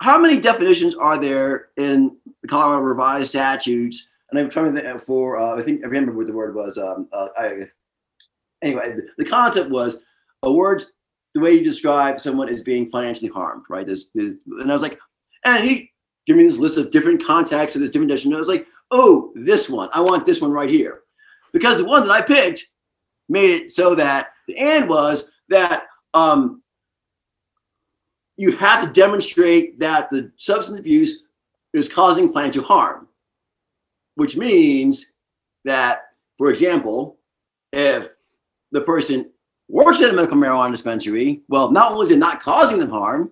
Speaker 4: how many definitions are there in the Colorado revised statutes? And I'm trying to think for uh, I think I remember what the word was. Um, uh, I, anyway, the, concept was a word. The way you describe someone as being financially harmed, right? There's, there's, and I was like, and he gave me this list of different contexts of this different definition. And I was like, oh, this one. I want this one right here, because the one that I picked made it so that the and was that um, you have to demonstrate that the substance abuse is causing financial harm, which means that, for example, if the person works at a medical marijuana dispensary, well, not only is it not causing them harm,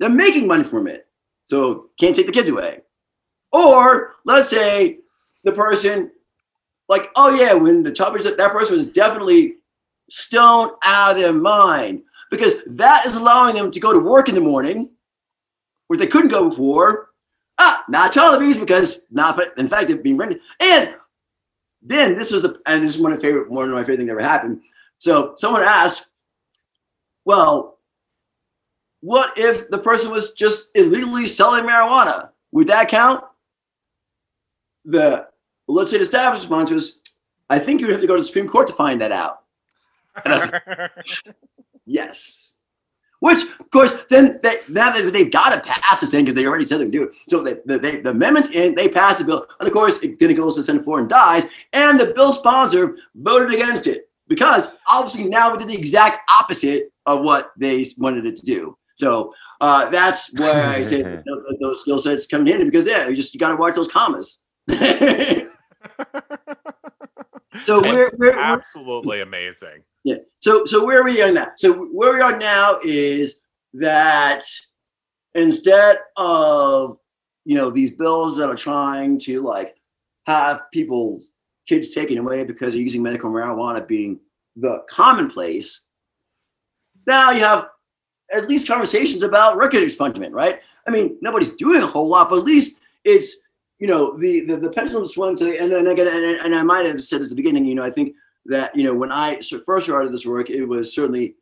Speaker 4: they're making money from it. So can't take the kids away. Or let's say the person, like, oh yeah, when the choppers, that that person was definitely stoned out of their mind because that is allowing them to go to work in the morning, which they couldn't go before. Ah, not child abuse because not in fact they're being rented. And then this was the and this is one of my favorite one of my favorite things that ever happened. So someone asked, well, what if the person was just illegally selling marijuana? Would that count? The let's say the staff response was, I think you would have to go to the Supreme Court to find that out. And I was like, (laughs) Yes. Which, of course, then they, now that they've got to pass this thing because they already said they would do it. So they, the, they, the amendment's in, they pass the bill, and of course, it then it goes to the Senate floor and dies. And the bill sponsor voted against it because obviously now we did the exact opposite of what they wanted it to do. So uh, that's where I say (laughs) that those skill sets come in handy because yeah, you just you got to watch those commas. (laughs) (laughs) so we're, we're, we're
Speaker 2: absolutely amazing.
Speaker 4: Yeah. So so where are we are now? So where we are now is that instead of you know these bills that are trying to like have people's kids taken away because they're using medical marijuana being the commonplace, now you have at least conversations about record expungement, right? I mean, nobody's doing a whole lot, but at least it's you know the the, the pendulum swung to and and again and, and I might have said this at the beginning. You know, I think that you know when I first started this work, it was certainly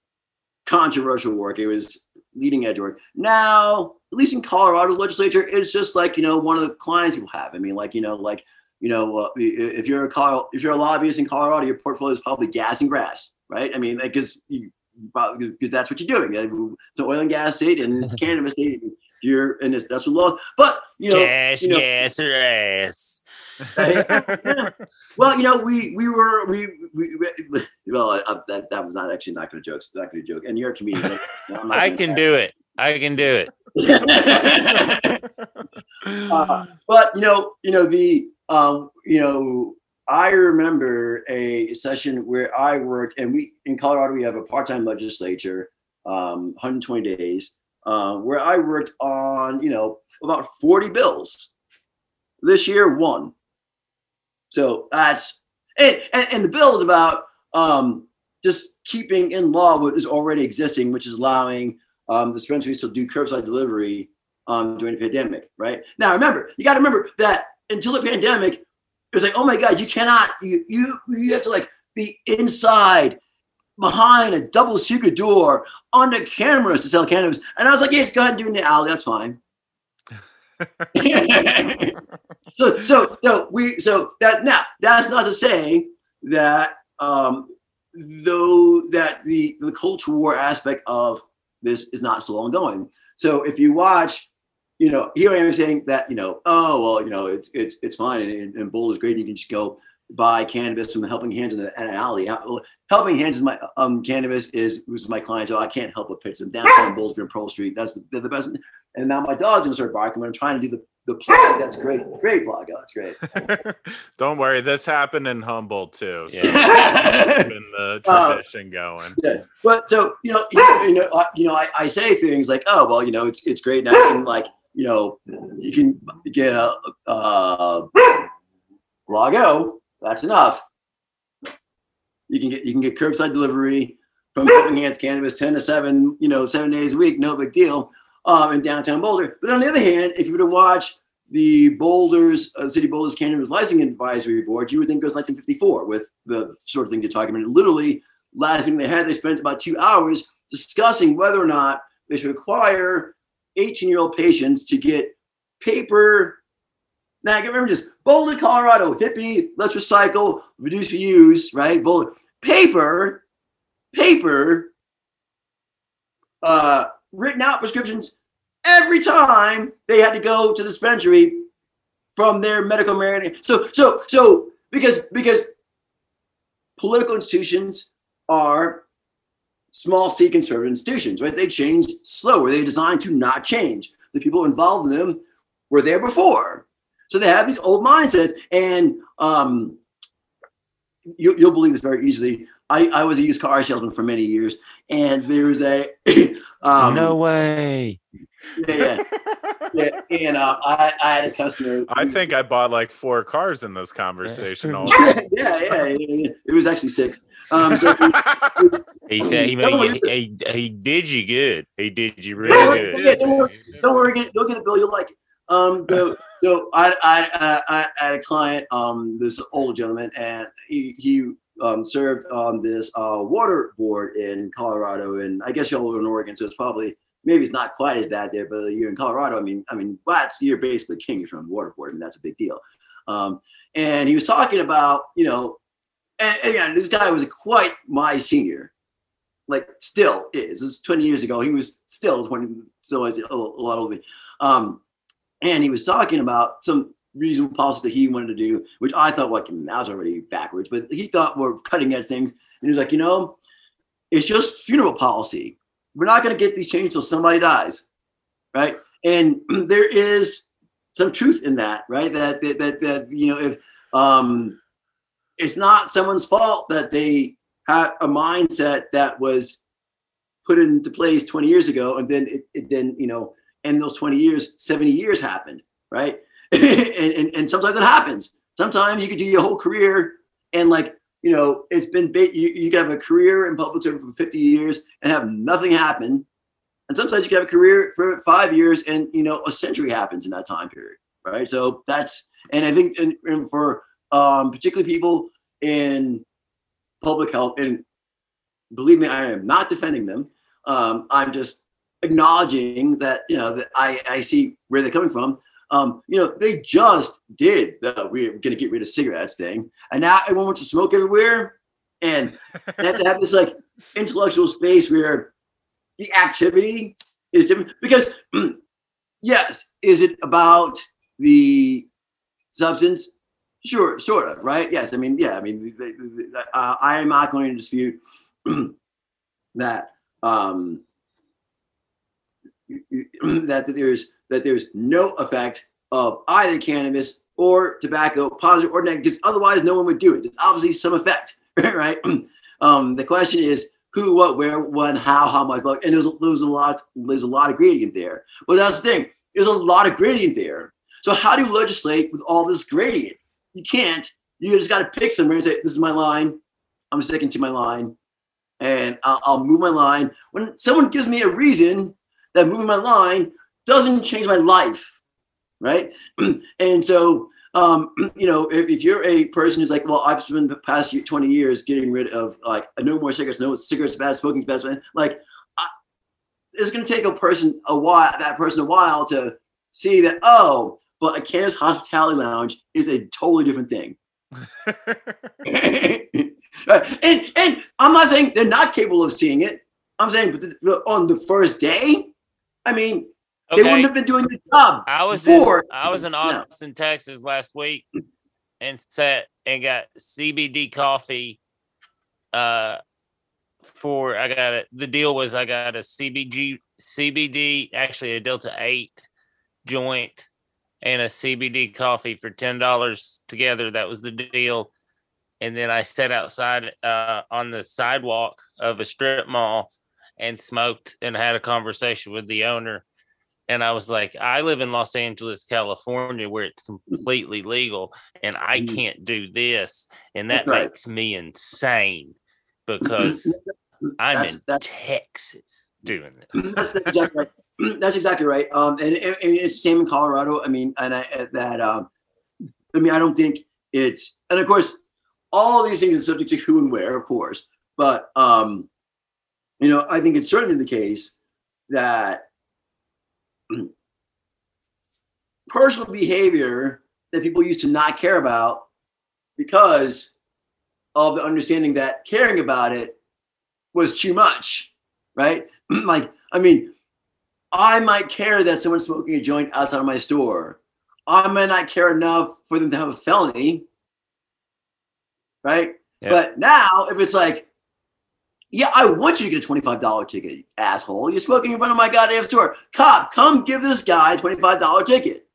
Speaker 4: controversial work. It was leading edge work. Now, at least in Colorado's legislature, it's just like you know one of the clients people have. I mean, like you know, like you know, uh, if you're a if you're a lobbyist in Colorado, your portfolio is probably gas and grass, right? I mean, because you because that's what you're doing. It's an oil and gas state, and it's (laughs) cannabis state. You're in this that's law, but you know,
Speaker 3: gas,
Speaker 4: you know,
Speaker 3: gas, or ass.
Speaker 4: yeah. (laughs) Well, you know, we we were we we, we well uh, that that was not actually not going to joke, not going to joke, and you're a comedian. so I'm
Speaker 3: I can do it. I can do it. (laughs)
Speaker 4: uh, but you know, you know the um, you know, I remember a session where I worked, and we in Colorado we have a part-time legislature, um, 120 days, uh, where I worked on you know about 40 bills. This year, one. So that's and and, and the bill is about um, just keeping in law what is already existing, which is allowing um, dispensaries to do curbside delivery um, during the pandemic, right? Now, remember, you got to remember that until the pandemic, it was like, oh my God, you cannot, you you you have to like be inside behind a double secret door under cameras to sell cannabis. And I was like, yes, go ahead and do it in the alley. That's fine. (laughs) so so so we so that now that's not to say that um though that the the culture war aspect of this is not still ongoing. So if you watch, you know, here I am saying that, you know, oh well, you know, it's it's it's fine and, and is great. And you can just go buy cannabis from the Helping Hands in, a, an alley. Uh, Helping Hands is my um cannabis is was my client, so I can't help but pitch them downtown Boulder and Pearl Street. That's the, the best. And now my dog's gonna start barking when I'm trying to do the the plug. That's great, great plug. Oh, that's great. (laughs)
Speaker 2: Don't worry, this happened in Humboldt too. So
Speaker 3: Yeah.
Speaker 2: keeping the (laughs)
Speaker 4: Uh,
Speaker 2: tradition going.
Speaker 4: Yeah, but so you know, you, you know, uh, you know, I, I say things like, oh well, you know, it's it's great now. You can like, you know, you can get a uh, Lago. That's enough. You can get you can get curbside delivery from Helping Hands Cannabis, ten to seven, you know, seven days a week, no big deal. Um, in downtown Boulder. But on the other hand, if you were to watch the Boulders, uh, City Boulders Cannabis Licensing Advisory Board, you would think it was 1954 with the sort of thing you're talking about. Literally, last meeting they had, they spent about two hours discussing whether or not they should require 18 year old patients to get paper. Now, I can remember just Boulder, Colorado, hippie, let's recycle, reduce, reuse, right? Boulder, paper, paper, uh, written out prescriptions every time they had to go to the dispensary from their medical marijuana. So, so, so because because political institutions are small C conservative institutions, right? They change slower. They're designed to not change. The people involved in them were there before. So they have these old mindsets. And um, you, you'll believe this very easily. I, I was a used car salesman for many years, and there's a um,
Speaker 3: no way.
Speaker 4: yeah, yeah, yeah. And uh, I, I had a customer.
Speaker 2: I think I bought like four cars in this conversation.
Speaker 4: yeah, yeah, yeah, yeah. It was actually six. Um, so
Speaker 3: He, he,
Speaker 4: Don't
Speaker 3: made he, he did you good. He did you
Speaker 4: Don't
Speaker 3: really
Speaker 4: worry,
Speaker 3: good.
Speaker 4: yeah, don't worry, don't worry, get, go get a bill. You'll like it. Um, (laughs) so, so I, I, I, I had a client, um, this older gentleman, and he, he um, served on this uh, water board in Colorado, and I guess y'all live in Oregon, so it's probably maybe it's not quite as bad there, but you're in Colorado. I mean, I mean, that's you're basically king from the water board, and that's a big deal. Um, and he was talking about, you know, and, and again, this guy was quite my senior, like still is. This is 20 years ago. He was still 20, still is a, a lot older. than me. Um, and he was talking about some reasonable policies that he wanted to do, which I thought like that was already backwards, but he thought were cutting edge things. And he was like, you know, it's just funeral policy. We're not going to get these changed until somebody dies, right? And (clears throat) there is some truth in that, right? That that that, that you know, if um, it's not someone's fault that they had a mindset that was put into place 20 years ago, and then it, it then you know, in those 20 years, 70 years happened, right? (laughs) and, and and sometimes it happens. Sometimes you could do your whole career and like you know, it's been you, you can have a career in public service for 50 years and have nothing happen. And sometimes you can have a career for five years and you know a century happens in that time period, right? So that's and I think and, and for um, particularly people in public health, and believe me, I am not defending them. Um, I'm just acknowledging that you know that I I see where they're coming from. Um, you know, they just did the we're to get rid of cigarettes thing, and now everyone wants to smoke everywhere, and they have to have this like intellectual space where the activity is different. Because (clears throat) yes, is it about the substance? Sure, sort of, right? Yes, I mean, yeah, I mean, uh, I am not going to dispute (clears throat) that um, (clears throat) that there's that there's no effect of either cannabis or tobacco, positive or negative, because otherwise no one would do it. There's obviously some effect, (laughs) right? (clears throat) Um, the question is who, what, where, when, how, how much, and there's there's a lot there's a lot of gradient there. But that's the thing. There's a lot of gradient there. So how do you legislate with all this gradient? You can't. You just got to pick somewhere and say, "This is my line. I'm sticking to my line, and I'll, I'll move my line." When someone gives me a reason that moving my line doesn't change my life, right? (clears throat) and so, um, (clears throat) you know, if, if, you're a person who's like, well, I've spent the past 20 years getting rid of like no more cigarettes, no cigarettes bad, smoking's bad, like it's going to take a person a while, that person a while to see that, oh, but a cannabis hospitality lounge is a totally different thing. (laughs) and and I'm not saying they're not capable of seeing it. I'm saying, but on the first day, I mean, okay. they wouldn't have been doing the job.
Speaker 3: I was before. in I was in Austin, Texas last week, and sat and got CBD coffee. Uh, for I got it. The deal was I got a CBG CBD, actually a Delta Eight joint, and a CBD coffee for ten dollars together. That was the deal. And then I sat outside uh, on the sidewalk of a strip mall and smoked and had a conversation with the owner. And I was like, I live in Los Angeles, California, where it's completely legal, and I mm. can't do this. And that right. makes me insane because (clears throat) I'm that's, in that's, Texas doing this. (clears throat)
Speaker 4: That's exactly right. (clears throat) That's exactly right. Um, and, and, it's the same in Colorado. I mean, and I, that, um, I mean, I don't think it's, and of course, all these things are subject to who and where, of course. But um, you know, I think it's certainly the case that (clears throat) personal behavior that people used to not care about because of the understanding that caring about it was too much, right? (clears throat) like, I mean, I might care that someone's smoking a joint outside of my store. I might not care enough for them to have a felony, right? Yeah. But now, if it's like, yeah, I want you to get a $25 ticket, asshole. You're smoking in front of my goddamn store. Cop, come give this guy a $25 ticket.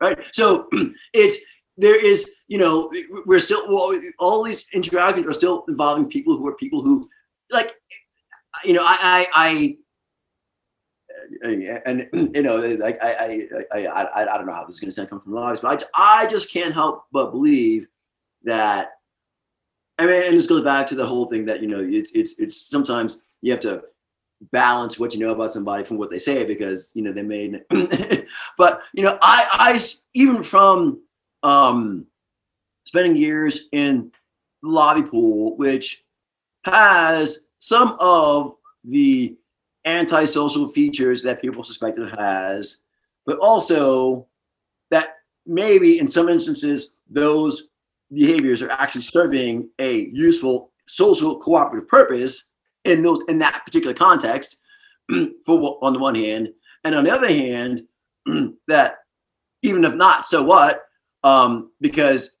Speaker 4: Right. So (clears throat) it's there is, you know, we're still well, all these interactions are still involving people who are people who like you know, I I, I uh, and (clears throat) you know, like I, I, I, I, don't know how this is going to sound come from lives, but I, I just can't help but believe that I mean, and this goes back to the whole thing that you know, it's it's it's sometimes you have to balance what you know about somebody from what they say because you know they may. (laughs) but you know, I I even from um spending years in lobby pool, which has some of the antisocial features that people suspect it has, but also that maybe in some instances those behaviors are actually serving a useful social cooperative purpose in those in that particular context (clears throat) for on the one hand and on the other hand (clears throat) that even if not so what? Um, because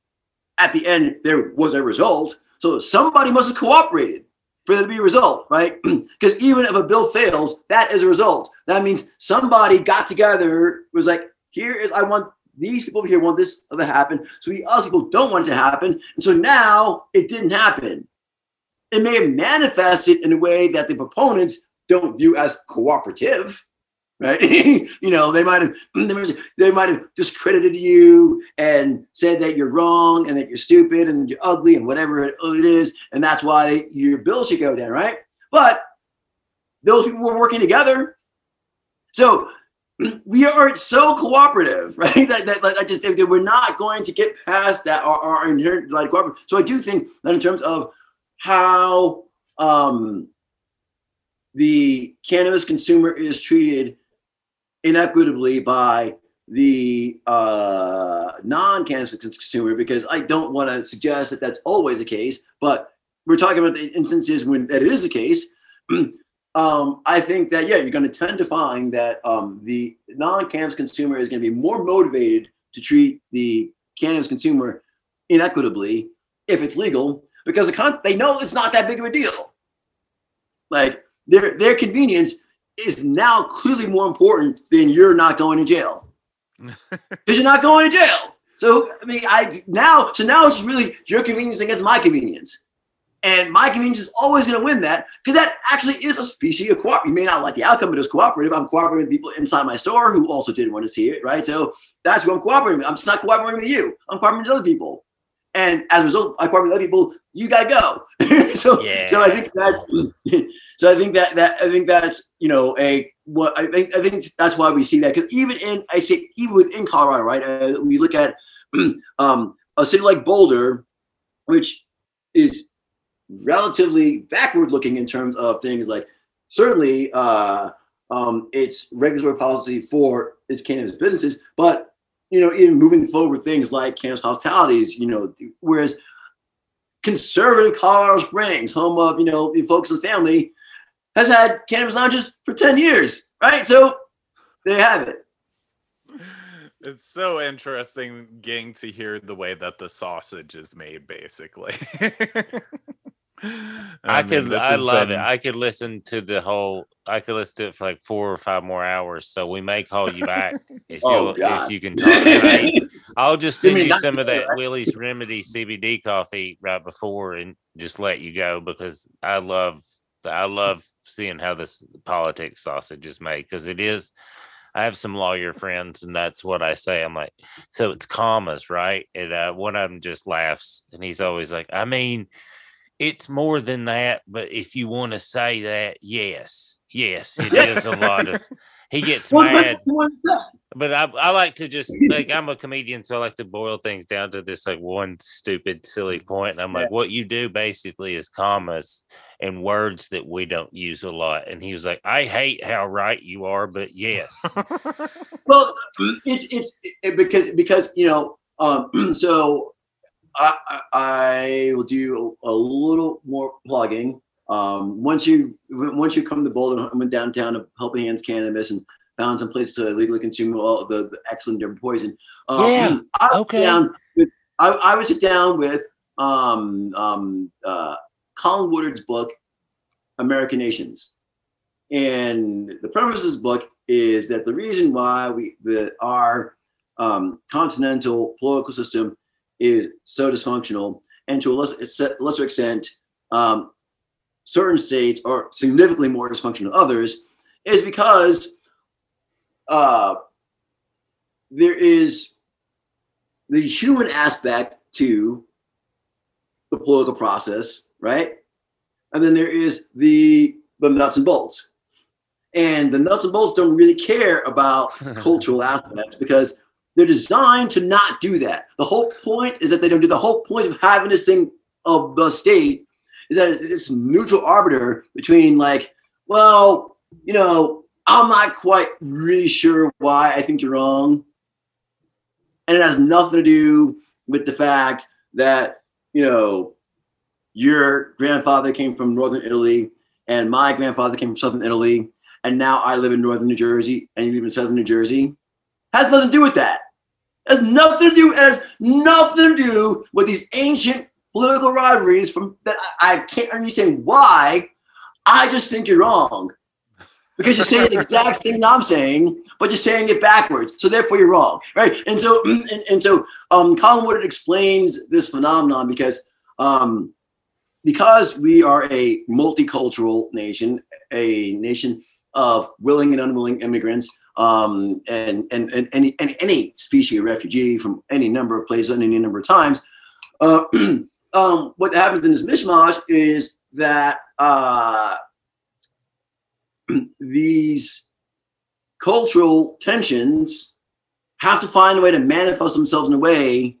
Speaker 4: at the end there was a result so somebody must have cooperated for there to be a result right? (clears throat) Because even if a bill fails that is a result. That means somebody got together was like here is i want these people over here want this to happen. So we other people don't want it to happen. And so now it didn't happen. It may have manifested in a way that the proponents don't view as cooperative. Right, (laughs) you know (clears throat) they might have they might have discredited you and said that you're wrong and that you're stupid and you're ugly and whatever it is, and that's why your bill should go down, right? But those people were working together, so (clears throat) we are so cooperative, (laughs) right? That, that, that I just we're not going to get past that our, our inherent like cooperative. So I do think that in terms of how um the cannabis consumer is treated inequitably by the uh, non-cannabis consumer because I don't want to suggest that that's always the case, but we're talking about the instances when that it is the case. (clears throat) um, I think that yeah, you're going to tend to find that um, the non-cannabis consumer is going to be more motivated to treat the cannabis consumer inequitably if it's legal because the con- they know it's not that big of a deal. Like their their convenience is now clearly more important than you're not going to jail (laughs) because you're not going to jail. So I mean, I now so now it's really your convenience against my convenience. And my convenience is always going to win that because that actually is a species of cooperative. You may not like the outcome, but it's cooperative. I'm cooperating with people inside my store who also didn't want to see it, right? So that's who I'm cooperating with. I'm just not cooperating with you. I'm cooperating with other people. And as a result, I cooperate with other people. You got to go. (laughs) so,
Speaker 3: Yeah.
Speaker 4: so I think that. (clears throat) So I think that that I think that's you know a what I think I think that's why we see that because even in I say even within Colorado, right? Uh, we look at (clears throat) um, a city like Boulder, which is relatively backward looking in terms of things like certainly uh, um, its regulatory policy for its cannabis businesses, but you know even moving forward with things like cannabis hospitalities, you know, whereas conservative Colorado Springs, home of you know the Focus on Family, has had cannabis lounges for ten years, right? So there you have it.
Speaker 2: It's so interesting getting to hear the way that the sausage is made, basically. (laughs) (laughs)
Speaker 3: I,
Speaker 2: mean,
Speaker 3: could,
Speaker 2: this
Speaker 3: I love
Speaker 2: been-
Speaker 3: it. I could listen to the whole. I could listen to it for like four or five more hours. So we may call you back (laughs) if
Speaker 4: Oh,
Speaker 3: you if you can talk. tonight. (laughs) I'll just send
Speaker 4: mean
Speaker 3: you some of that? Willie's Remedy CBD coffee right before, and just let you go because I love I love seeing how this politics sausage is made because it is. I have some lawyer friends, and that's what I say. I'm like, so it's commas, right? And uh, one of them just laughs, and he's always like, I mean, it's more than that, but if you want to say that, yes, yes, it is a lot of. He gets mad but I, I like to just (laughs) like I'm a comedian, so I like to boil things down to this like one stupid, silly point. And I'm like, what you do basically is commas and words that we don't use a lot. And he was like, I hate how right you are, but yes.
Speaker 4: Well, (laughs) it's it's it, because because you know um, (clears throat) so I, I will do a, a little more plugging. Um, once you once you come to Boulder, I went downtown to Helping Hands Cannabis and found some place to legally consume all the, the excellent different poison. Um,
Speaker 3: Yeah,
Speaker 4: I
Speaker 3: okay.
Speaker 4: down with, I, I would sit down with um, um, uh, Colin Woodard's book, American Nations. And the premise of this book is that the reason why we the our um, continental political system is so dysfunctional, and to a lesser, lesser extent, um, certain states are significantly more dysfunctional than others, is because uh, there is the human aspect to the political process, right? And then there is the the nuts and bolts. And the nuts and bolts don't really care about (laughs) cultural aspects because they're designed to not do that. The whole point is that they don't do the whole point of having this thing of the state is that it's this neutral arbiter between like, well, you know, I'm not quite really sure why I think you're wrong. And it has nothing to do with the fact that, you know, your grandfather came from northern Italy and my grandfather came from southern Italy and now I live in northern New Jersey and you live in southern New Jersey. Has nothing to do with that. Has nothing to do. Has nothing to do with these ancient political rivalries from that. I, can't understand why. I just think you're wrong because you're saying the (laughs) exact thing I'm saying, but you're saying it backwards. So therefore, you're wrong, right? And so, and, and so, um, Colin Woodard explains this phenomenon because, um, because we are a multicultural nation, a nation of willing and unwilling immigrants, um, and, and, and, any, and any species of refugee from any number of places and any number of times. Uh, (clears throat) um, what happens in this mishmash is that uh, (clears throat) these cultural tensions have to find a way to manifest themselves in a way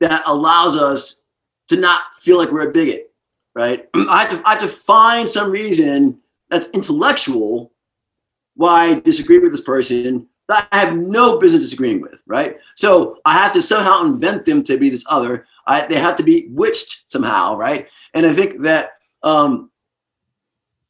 Speaker 4: that allows us to not feel like we're a bigot, right? (clears throat) I have to, I have to find some reason that's intellectual why I disagree with this person that I have no business disagreeing with, right? So I have to somehow invent them to be this other. I, they have to be witched somehow, right? And I think that um,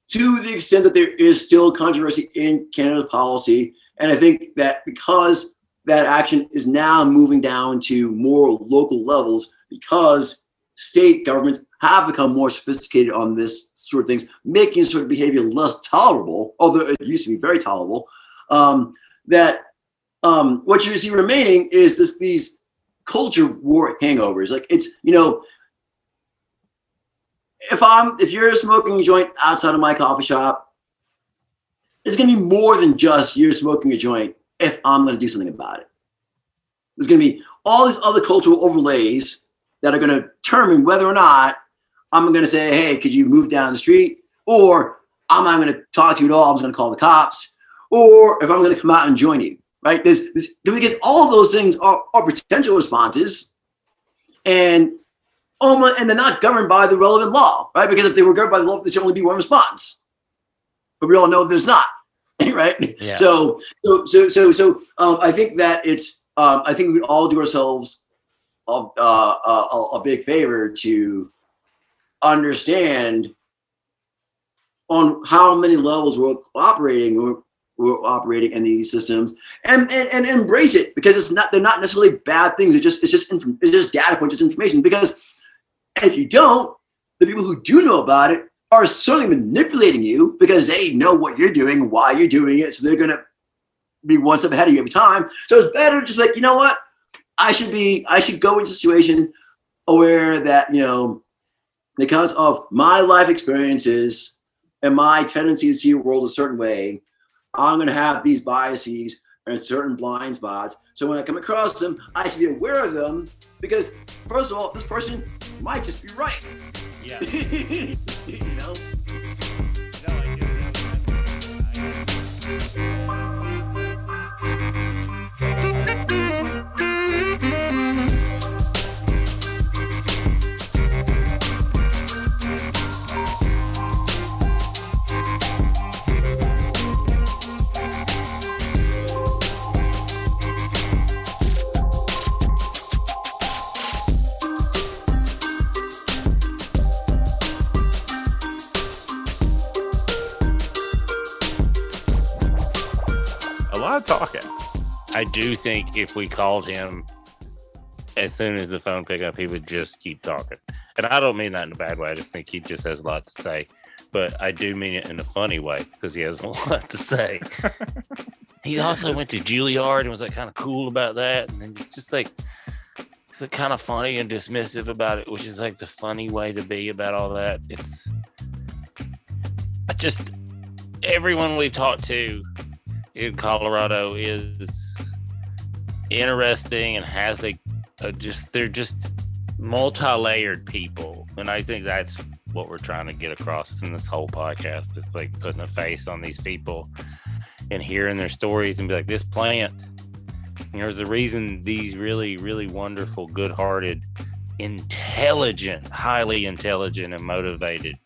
Speaker 4: to the extent that there is still controversy in cannabis policy, and I think that because that action is now moving down to more local levels, because state governments have become more sophisticated on this sort of things, making sort of behavior less tolerable, although it used to be very tolerable. Um, that um, what you see remaining is this these culture war hangovers. Like it's you know, if I'm if you're smoking a joint outside of my coffee shop, it's gonna be more than just you're smoking a joint. If I'm gonna do something about it, there's gonna be all these other cultural overlays that are gonna determine whether or not I'm gonna say, hey, could you move down the street, or I'm not gonna talk to you at all. I'm just gonna call the cops, or if I'm gonna come out and join you right? There's, there's because all of those things are, are potential responses, and almost and they're not governed by the relevant law, right? Because if they were governed by the law, there should only be one response. But we all know there's not, (laughs) right?
Speaker 3: Yeah.
Speaker 4: So so so so so um, I think that it's um, I think we all do ourselves a, a, a big favor to understand on how many levels we're operating who are operating in these systems and, and and embrace it because it's not they're not necessarily bad things. It's just it's just inf- it's just data points just information because if you don't the people who do know about it are certainly manipulating you because they know what you're doing why you're doing it. So they're going to be one step ahead of you every time. So it's better just like you know what i should be i should go into a situation aware that you know because of my life experiences and my tendency to see the world a certain way I'm going to have these biases and certain blind spots. So when I come across them, I should be aware of them because, first of all, this person might just be right.
Speaker 3: Yeah. (laughs)
Speaker 4: you know?
Speaker 3: No, I do think if we called him as soon as the phone picked up, he would just keep talking. And I don't mean that in a bad way. I just think he just has a lot to say. But I do mean it in a funny way because he has a (laughs) lot to say. (laughs) he also went to Juilliard and was like kind of cool about that. And then it's just like, it's like kind of funny and dismissive about it, which is like the funny way to be about all that. It's, I just, everyone we've talked to in Colorado is interesting and has a, a just they're just multi-layered people and I think that's what we're trying to get across in this whole podcast. It's like putting a face on these people and hearing their stories and be like this plant there's a reason these really really wonderful good-hearted intelligent highly intelligent and motivated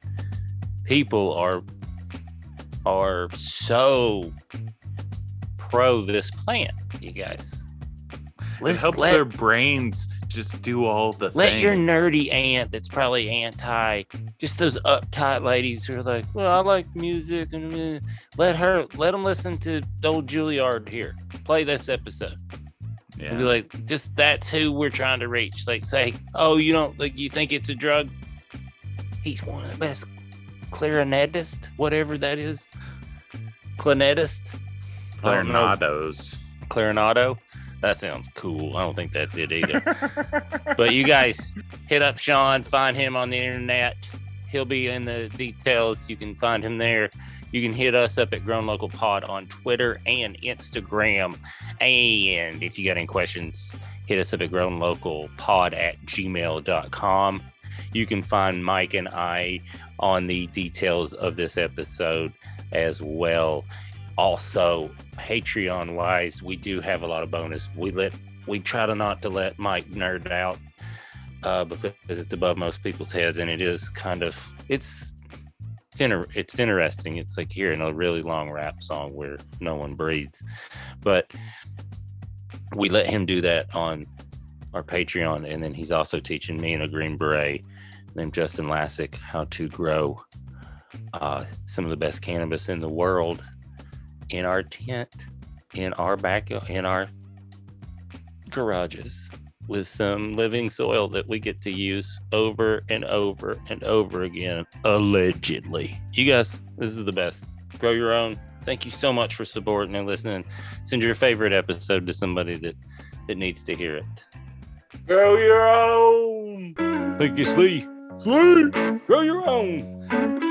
Speaker 3: people are are so pro this plant, you guys.
Speaker 2: It
Speaker 3: Let's
Speaker 2: helps
Speaker 3: let,
Speaker 2: their brains just do all the things.
Speaker 3: let
Speaker 2: things.
Speaker 3: your nerdy aunt that's probably anti, just those uptight ladies who are like, well, I like music, and uh," let her let them listen to old Juilliard here. Play this episode.
Speaker 2: Yeah.
Speaker 3: And be like, just that's who we're trying to reach. Like, say, oh, you don't like you think it's a drug? He's one of the best clarinetist, whatever that is. Clarinetist. I don't know.
Speaker 2: Clarenados.
Speaker 3: Clarinado. That sounds cool. I don't think that's it either. (laughs) but you guys hit up Shawn, find him on the internet. He'll be in the details. You can find him there. You can hit us up at Grown Local Pod on Twitter and Instagram. And if you got any questions, hit us up at grownlocalpod at gmail.com. You can find Mike and I on the details of this episode as well. Also, Patreon wise, we do have a lot of bonus. We let we try to not to let Mike nerd out uh, because it's above most people's heads, and it is kind of it's it's inter- it's interesting. It's like hearing a really long rap song where no one breathes, but we let him do that on our Patreon, and then he's also teaching me and a Green Beret named Justin Lassick how to grow uh, some of the best cannabis in the world in our tent, in our back, in our garages with some living soil that we get to use over and over and over again, allegedly. You guys, this is the best. Grow your own. Thank you so much for supporting and listening. Send your favorite episode to somebody that, that needs to hear it.
Speaker 2: Grow your own.
Speaker 3: Thank you, Slee.
Speaker 2: Sweet.
Speaker 3: Grow your own.